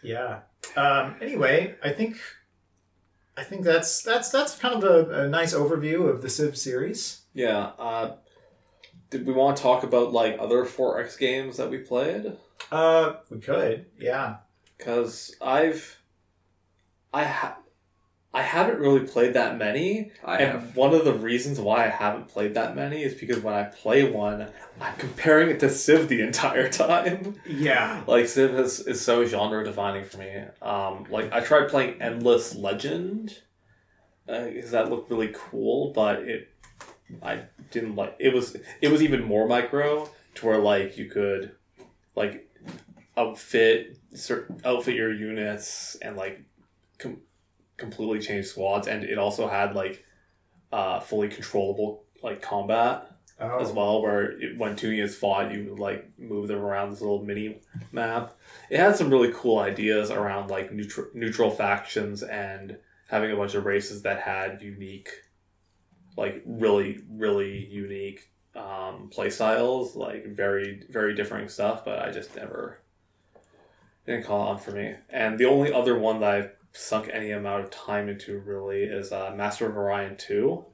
Yeah. Um, anyway, I think I think that's that's that's kind of a, a nice overview of the Civ series. Yeah. Uh, did we want to talk about like other 4X games that we played? Uh, we could, yeah. Because I've, I ha- I haven't really played that many, I and have. one of the reasons why I haven't played that many is because when I play one, I'm comparing it to Civ the entire time. Yeah. Like Civ is, is so genre defining for me. Um, like I tried playing Endless Legend, because that looked really cool, but it I didn't like it was it was even more micro to where like you could like outfit certain outfit your units and like com- completely changed squads, and it also had like uh, fully controllable like combat Oh. as well, where it, when two units fought, you would like move them around this little mini map. It had some really cool ideas around like neutral neutral factions and having a bunch of races that had unique, like really really unique um, play styles, like very very differing stuff. But I just never didn't call on for me. And the only other one that I've sunk any amount of time into really is uh, Master of Orion two.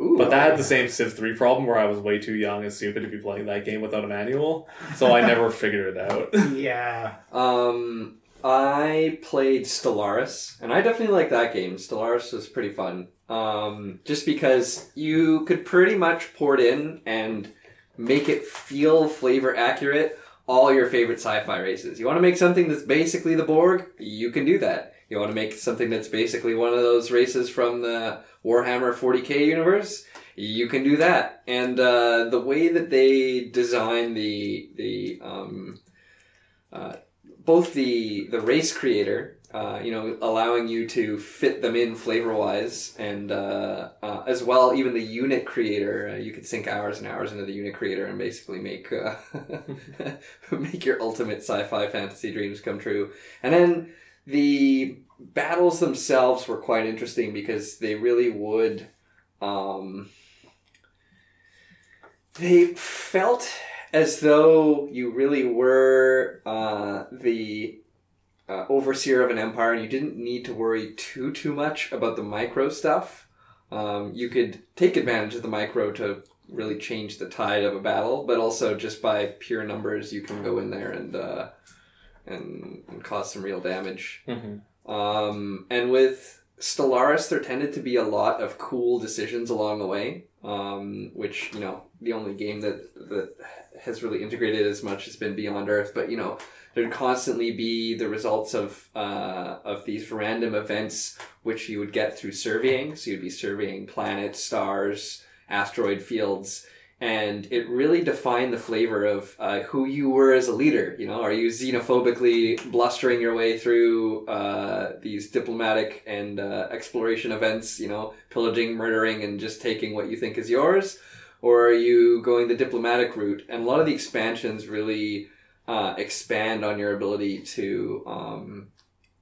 Ooh, But that had the same Civ 3 problem where I was way too young and stupid to be playing that game without a manual. So I never figured it out. Yeah. Um, I played Stellaris, and I definitely like that game. Stellaris was pretty fun. Um, just because you could pretty much port in and make it feel flavor accurate all your favorite sci-fi races. You want to make something that's basically the Borg? You can do that. You want to make something that's basically one of those races from the Warhammer 40k universe? You can do that. And uh, the way that they design the the um, uh, both the the race creator, uh, you know, allowing you to fit them in flavor wise, and uh, uh, as well even the unit creator, uh, you could sink hours and hours into the unit creator and basically make uh, make your ultimate sci-fi fantasy dreams come true. And then the battles themselves were quite interesting because they really would. Um, they felt as though you really were uh, the uh, overseer of an empire and you didn't need to worry too too much about the micro stuff um, you could take advantage of the micro to really change the tide of a battle but also just by pure numbers you can go in there and uh, and, and cause some real damage mm-hmm. um, and with Stellaris, there tended to be a lot of cool decisions along the way, um, which you know the only game that that has really integrated as much has been Beyond Earth. But you know there'd constantly be the results of uh, of these random events which you would get through surveying. So you'd be surveying planets, stars, asteroid fields. And it really defined the flavor of uh, who you were as a leader. You know, are you xenophobically blustering your way through uh, these diplomatic and uh, exploration events? You know, pillaging, murdering, and just taking what you think is yours, or are you going the diplomatic route? And a lot of the expansions really uh, expand on your ability to um,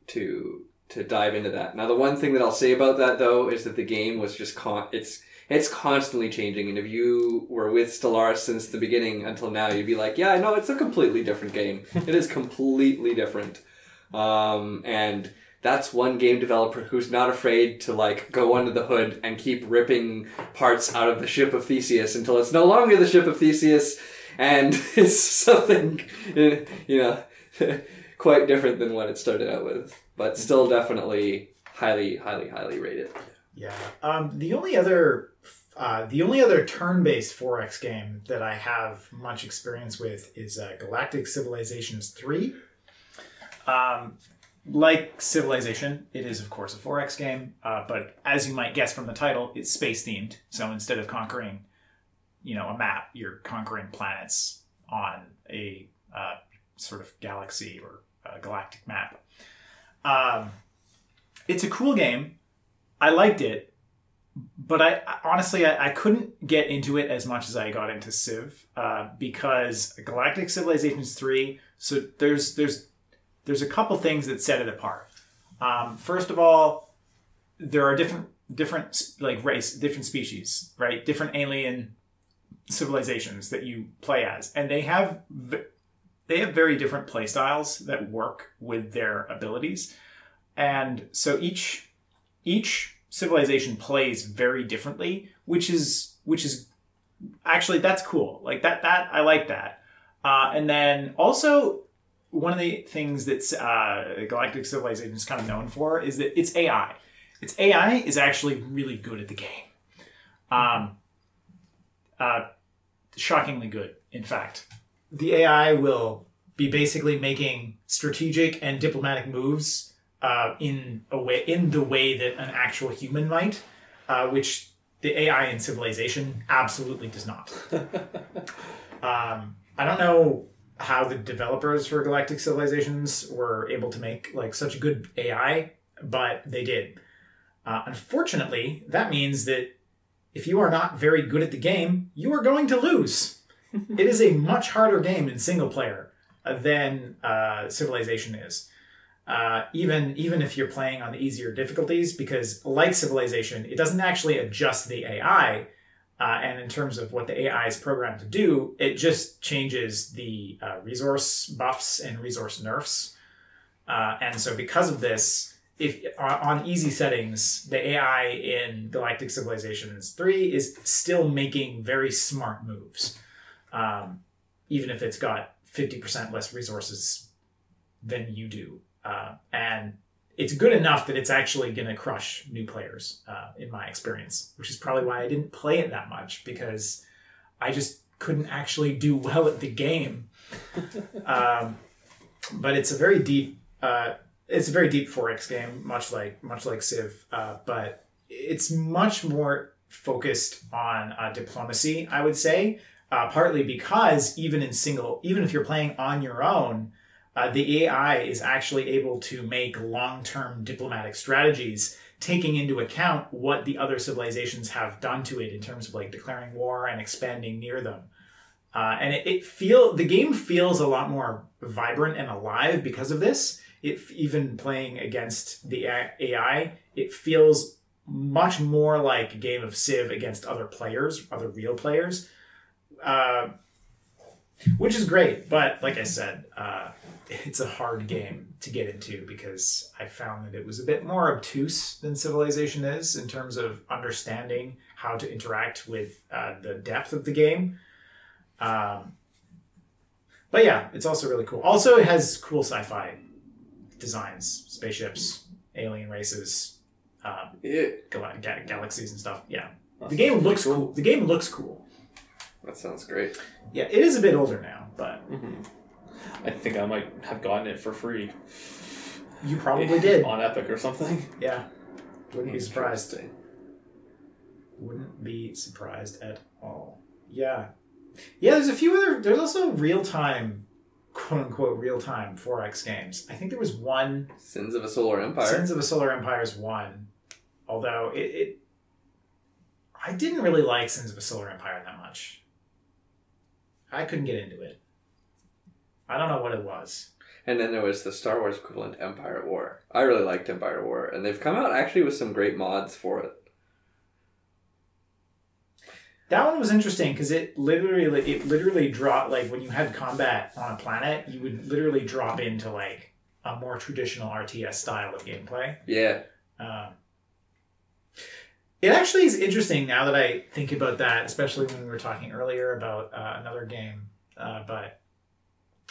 to to dive into that. Now, the one thing that I'll say about that though is that the game was just con- it's it's constantly changing. And if you were with Stellaris since the beginning until now, you'd be like, yeah, I know it's a completely different game. it is completely different. Um, and that's one game developer who's not afraid to like go under the hood and keep ripping parts out of the ship of Theseus until it's no longer the ship of Theseus and it's something, you know, quite different than what it started out with. But still definitely highly, highly, highly rated. Yeah. Um, the only other uh, the only other turn-based 4X game that I have much experience with is uh, Galactic Civilizations 3. Um, like Civilization, it is of course a 4X game, uh, but as you might guess from the title, it's space themed. So instead of conquering, you know, a map, you're conquering planets on a uh, sort of galaxy or galactic map. Um, it's a cool game. I liked it, but I honestly I, I couldn't get into it as much as I got into Civ uh, because Galactic Civilizations three. So there's there's there's a couple things that set it apart. Um, first of all, there are different different like race different species right different alien civilizations that you play as, and they have they have very different play styles that work with their abilities, and so each each civilization plays very differently, which is which is actually that's cool. Like that that I like that. Uh, and then also one of the things that uh, Galactic Civilization is kind of known for is that its AI. Its AI is actually really good at the game. Um, uh, shockingly good, in fact. The AI will be basically making strategic and diplomatic moves uh, in a way in the way that an actual human might, uh, which the AI in Civilization absolutely does not. um, I don't know how the developers for Galactic Civilizations were able to make like such a good AI, but they did. Uh, unfortunately, that means that if you are not very good at the game, you are going to lose. it is a much harder game in single player than uh, Civilization is. Uh, even even if you're playing on the easier difficulties, because like Civilization, it doesn't actually adjust the AI. Uh, and in terms of what the AI is programmed to do, it just changes the uh, resource buffs and resource nerfs. Uh, and so, because of this, if on easy settings, the AI in Galactic Civilizations 3 is still making very smart moves, um, even if it's got 50% less resources than you do. Uh, and it's good enough that it's actually going to crush new players, uh, in my experience, which is probably why I didn't play it that much because I just couldn't actually do well at the game. um, but it's a very deep, uh, it's a very deep 4X game, much like much like Civ, uh, but it's much more focused on uh, diplomacy. I would say, uh, partly because even in single, even if you're playing on your own uh, the AI is actually able to make long term diplomatic strategies, taking into account what the other civilizations have done to it in terms of like declaring war and expanding near them. Uh, and it, it feel the game feels a lot more vibrant and alive because of this. It even playing against the AI, it feels much more like a game of Civ against other players, other real players, uh, which is great. But like I said, uh, it's a hard game to get into because I found that it was a bit more obtuse than Civilization is in terms of understanding how to interact with uh, the depth of the game. Um, but yeah, it's also really cool. Also, it has cool sci-fi designs, spaceships, alien races, uh, Yeah. gal- ga- galaxies and stuff. Yeah, the game looks cool. The game looks cool. That sounds great. Yeah, it is a bit older now, but I think I might have gotten it for free. you probably did. on Epic or something. Yeah, wouldn't be surprised. Interesting. Wouldn't be surprised at all. Yeah. Yeah, there's a few other there's also real time quote unquote real time 4X games. I think there was one Sins of a Solar Empire. Sins of a Solar Empire is one. Although it, it I didn't really like Sins of a Solar Empire that much. I couldn't get into it. I don't know what it was. And then there was the Star Wars equivalent, Empire at War. I really liked Empire at War, and they've come out actually with some great mods for it. That one was interesting because it literally it literally dropped like when you had combat on a planet, you would literally drop into like a more traditional RTS style of gameplay. Yeah, Um, it actually is interesting now that I think about that, especially when we were talking earlier about uh, another game. Uh, but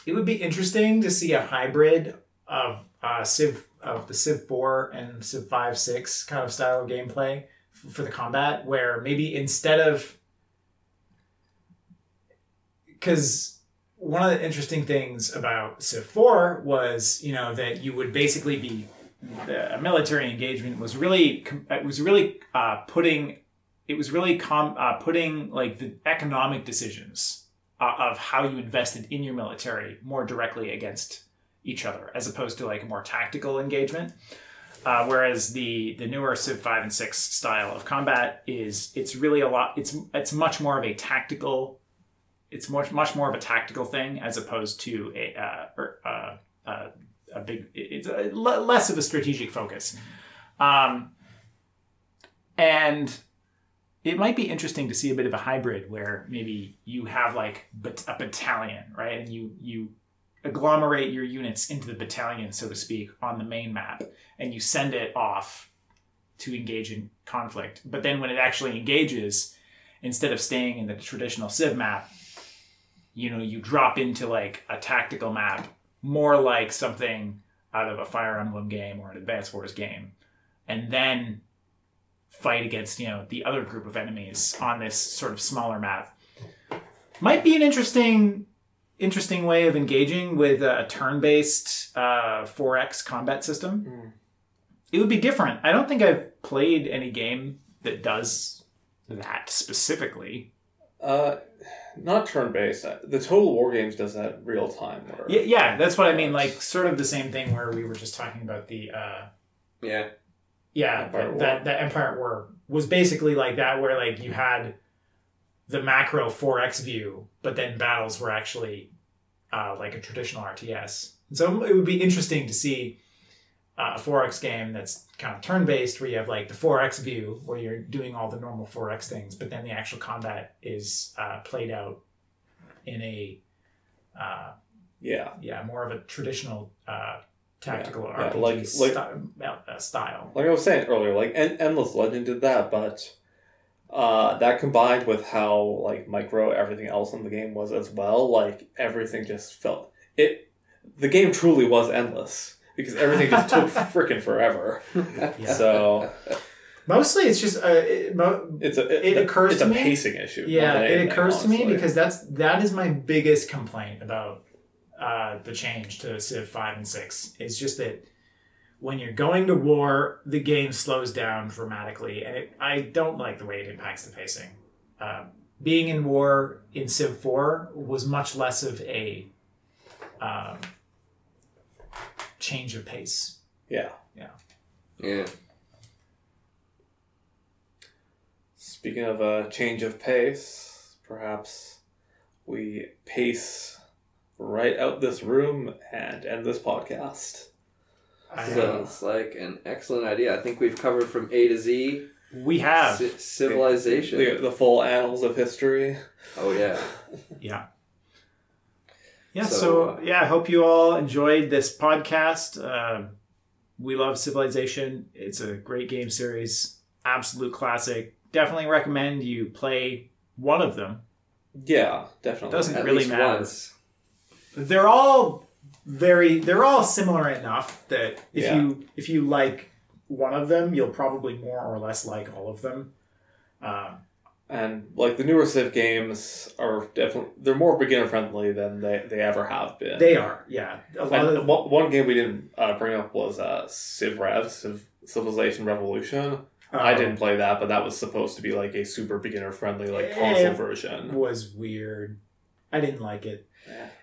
it would be interesting to see a hybrid of uh, Civ of the Civ Four and Civ Five Six kind of style of gameplay f- for the combat, where maybe instead of because one of the interesting things about Civ 4 was, you know, that you would basically be a military engagement was really it was really uh, putting it was really com- uh, putting like the economic decisions of how you invested in your military more directly against each other as opposed to like a more tactical engagement. Uh, whereas the the newer civ 5 and 6 style of combat is it's really a lot it's it's much more of a tactical it's much much more of a tactical thing as opposed to a uh, or, uh, uh, a big it's a, less of a strategic focus. Um, and it might be interesting to see a bit of a hybrid where maybe you have like a battalion, right? And you you agglomerate your units into the battalion, so to speak, on the main map, and you send it off to engage in conflict. But then when it actually engages, instead of staying in the traditional Civ map, you know, you drop into like a tactical map, more like something out of a Fire Emblem game or an Advance Wars game, and then fight against you know the other group of enemies on this sort of smaller map. Might be an interesting interesting way of engaging with a turn-based uh, 4x combat system. Mm. It would be different. I don't think I've played any game that does that specifically. Uh, not turn based. The Total War Games does that real time. Where Yeah, yeah, that's what I mean. Like sort of the same thing where we were just talking about the uh, Yeah. Yeah Empire that, that that Empire at War was basically like that, where like you had the macro 4x view, but then battles were actually uh, like a traditional RTS. And so it would be interesting to see uh, a 4x game that's kind of turn based, where you have like the 4x view, where you're doing all the normal 4x things, but then the actual combat is uh, played out in a uh, yeah, yeah more of a traditional uh, tactical Yeah, yeah, RPG like- sty- uh, style. like I was saying earlier, like En- Endless Legend did that, but uh, that combined with how like micro everything else in the game was as well, like everything just felt it. The game truly was endless because everything just took freaking forever. Yeah. So Mostly, it's just uh, it, mo- it's a It occurs it's to a me- pacing issue. yeah, it occurs to me honestly. because that's that is my biggest complaint about uh, the change to Civ five and six. It's just that when you're going to war, the game slows down dramatically, and it, I don't like the way it impacts the pacing. Uh, being in war in Civ four was much less of a um, change of pace. yeah. Yeah. Yeah. Speaking of a change of pace, perhaps we pace right out this room and end this podcast. I, Sounds like an excellent idea. I think we've covered from A to Z. we have Ci- civilization. The, the full annals of history. Oh yeah. Yeah. Yeah, So, so, uh, yeah, I hope you all enjoyed this podcast. Uh, we love Civilization. It's a great game series, absolute classic. Definitely recommend you play one of them. Yeah, definitely. Doesn't- At really least matter. once. They're all very they're all similar enough that if Yeah. you if you like one of them, you'll probably more or less like all of them. Um, And like the newer Civ games are definitely they're more beginner friendly than they, they ever have been. they are, yeah. A lot And of one, one game we didn't uh, bring up was uh, Civ Rev, Civ Civilization Revolution. I um, didn't play that, but that was supposed to be like a super beginner friendly like console version. was weird. I didn't like it.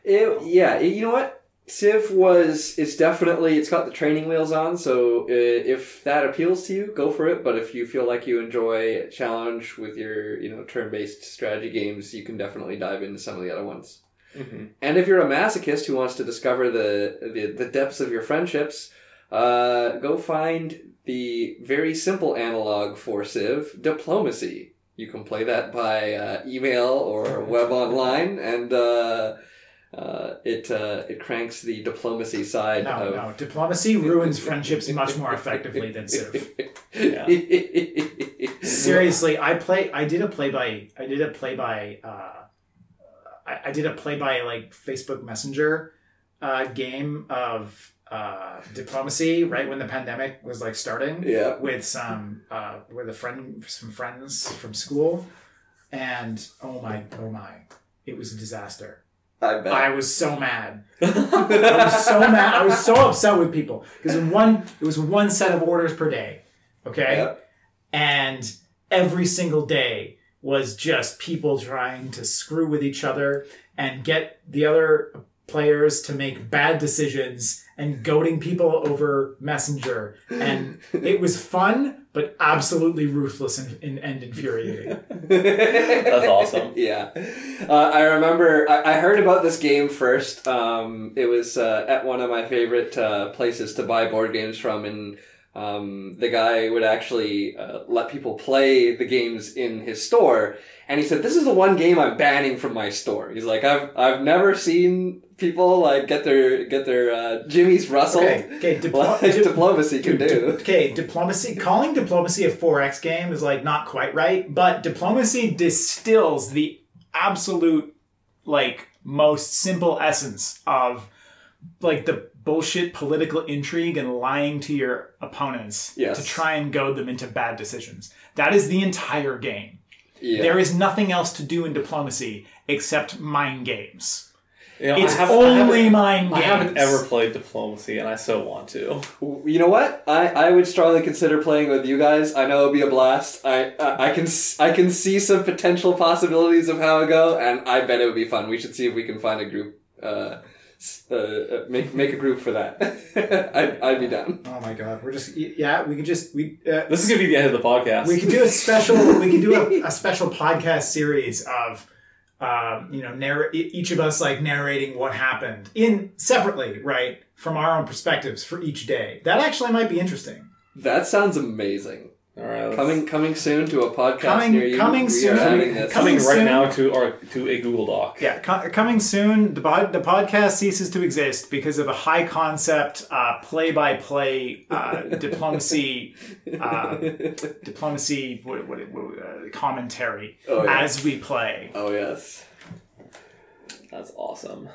It, yeah, it- you know what? Civ was it's definitely it's got the training wheels on, so uh, if that appeals to you, go for it. But if you feel like you enjoy a challenge with your you know turn based strategy games, you can definitely dive into some of the other ones. hmm And if you're a masochist who wants to discover the the, the depths of your friendships, uh, go find the very simple analog for Civ, diplomacy. You can play that by uh, email or web online, and uh, uh, it uh, it cranks the diplomacy side No, of. no. Diplomacy ruins friendships much more effectively than Civ. Yeah. Seriously, I play. I did a play by. I did a play by. Uh, I, I did a play by like Facebook Messenger uh, game of uh, diplomacy right when the pandemic was like starting. yeah. with some uh, with a friend, some friends from school, and oh my, oh my, it was a disaster. I bet. I was so mad. I was so mad. I was so upset with people because in one, it was one set of orders per day, okay, Yep. and every single day was just people trying to screw with each other and get the other players to make bad decisions and goading people over messenger and it was fun but absolutely ruthless and, and, and infuriating That's awesome. yeah. Uh, I remember I, I heard about this game first. Um, it was uh, at one of my favorite uh, places to buy board games from in um, the guy would actually uh, let people play the games in his store. And he said, "This is the one game I'm banning from my store." He's like, "I've I've never seen people like get their get their uh, jimmies rustled Okay, okay, diplo- dip- diplomacy can do." di- okay, diplomacy. Calling diplomacy a 4X game is like not quite right, but diplomacy distills the absolute, like, most simple essence of, like, the bullshit political intrigue and lying to your opponents Yes. to try and goad them into bad decisions. That is the entire game. Yeah. There is nothing else to do in diplomacy except mind games. You know, It's only haven't- I haven't ever played diplomacy, and I so want to. You know what? I, I would strongly consider playing with you guys. I know it'd be a blast. I, I I can I can see some potential possibilities of how it go, and I bet it would be fun. We should see if we can find a group. Uh, uh, uh, make make a group for that. I'd, I'd be down. Oh my god, we're just yeah. We could just we uh, This is gonna be the end of the podcast. we could do a special we could do a, a special podcast series of um, you know narr- e- each of us like narrating what happened in separately right from our own perspectives for each day that actually might be interesting That sounds amazing. All right, Coming coming soon to a podcast Coming- near you. coming we soon. Are having this. coming coming right soon. now to or to a Google Doc. yeah co- coming soon the, pod- the podcast ceases to exist because of a high concept uh, play-by-play uh, diplomacy uh, diplomacy what, what, what, uh, commentary Oh, yeah. as we play oh yes. That's awesome.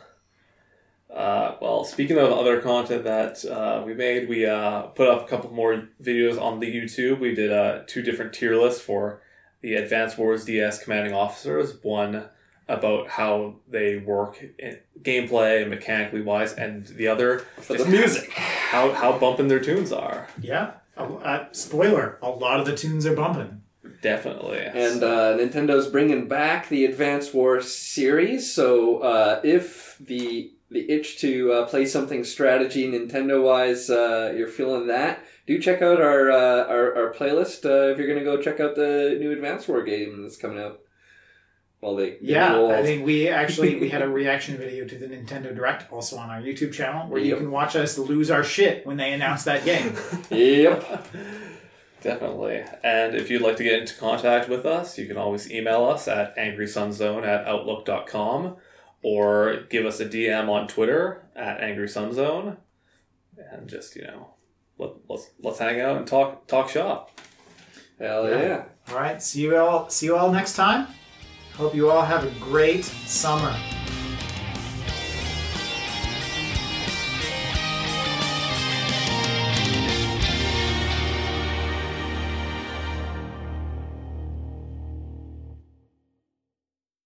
Uh, well, speaking of other content that uh, we made, we uh, put up a couple more videos on the YouTube. We did uh, two different tier lists for the Advanced Wars DS commanding officers. One about how they work in gameplay and mechanically wise, and the other For the music. how how bumping their tunes are. Yeah. Uh, spoiler: a lot of the tunes are bumping. Definitely. And uh, Nintendo's bringing back the Advance Wars series. So uh, if the the itch to uh, play something strategy Nintendo wise, uh, you're feeling that, do check out our uh, our, our playlist uh, if you're going to go check out the new Advance War game that's coming out. Well, they they Yeah, rolled. I think we actually we had a reaction video to the Nintendo Direct also on our YouTube channel where you can watch us lose our shit when they announce that game. Yep. Definitely. And if you'd like to get into contact with us, you can always email us at angrysunzone at outlook.com or give us a DM on Twitter at angrysunzone. And just, you know, let, let's let's hang out and talk talk shop. Hell Yeah. yeah. all right, see you all see you all next time. Hope you all have a great summer.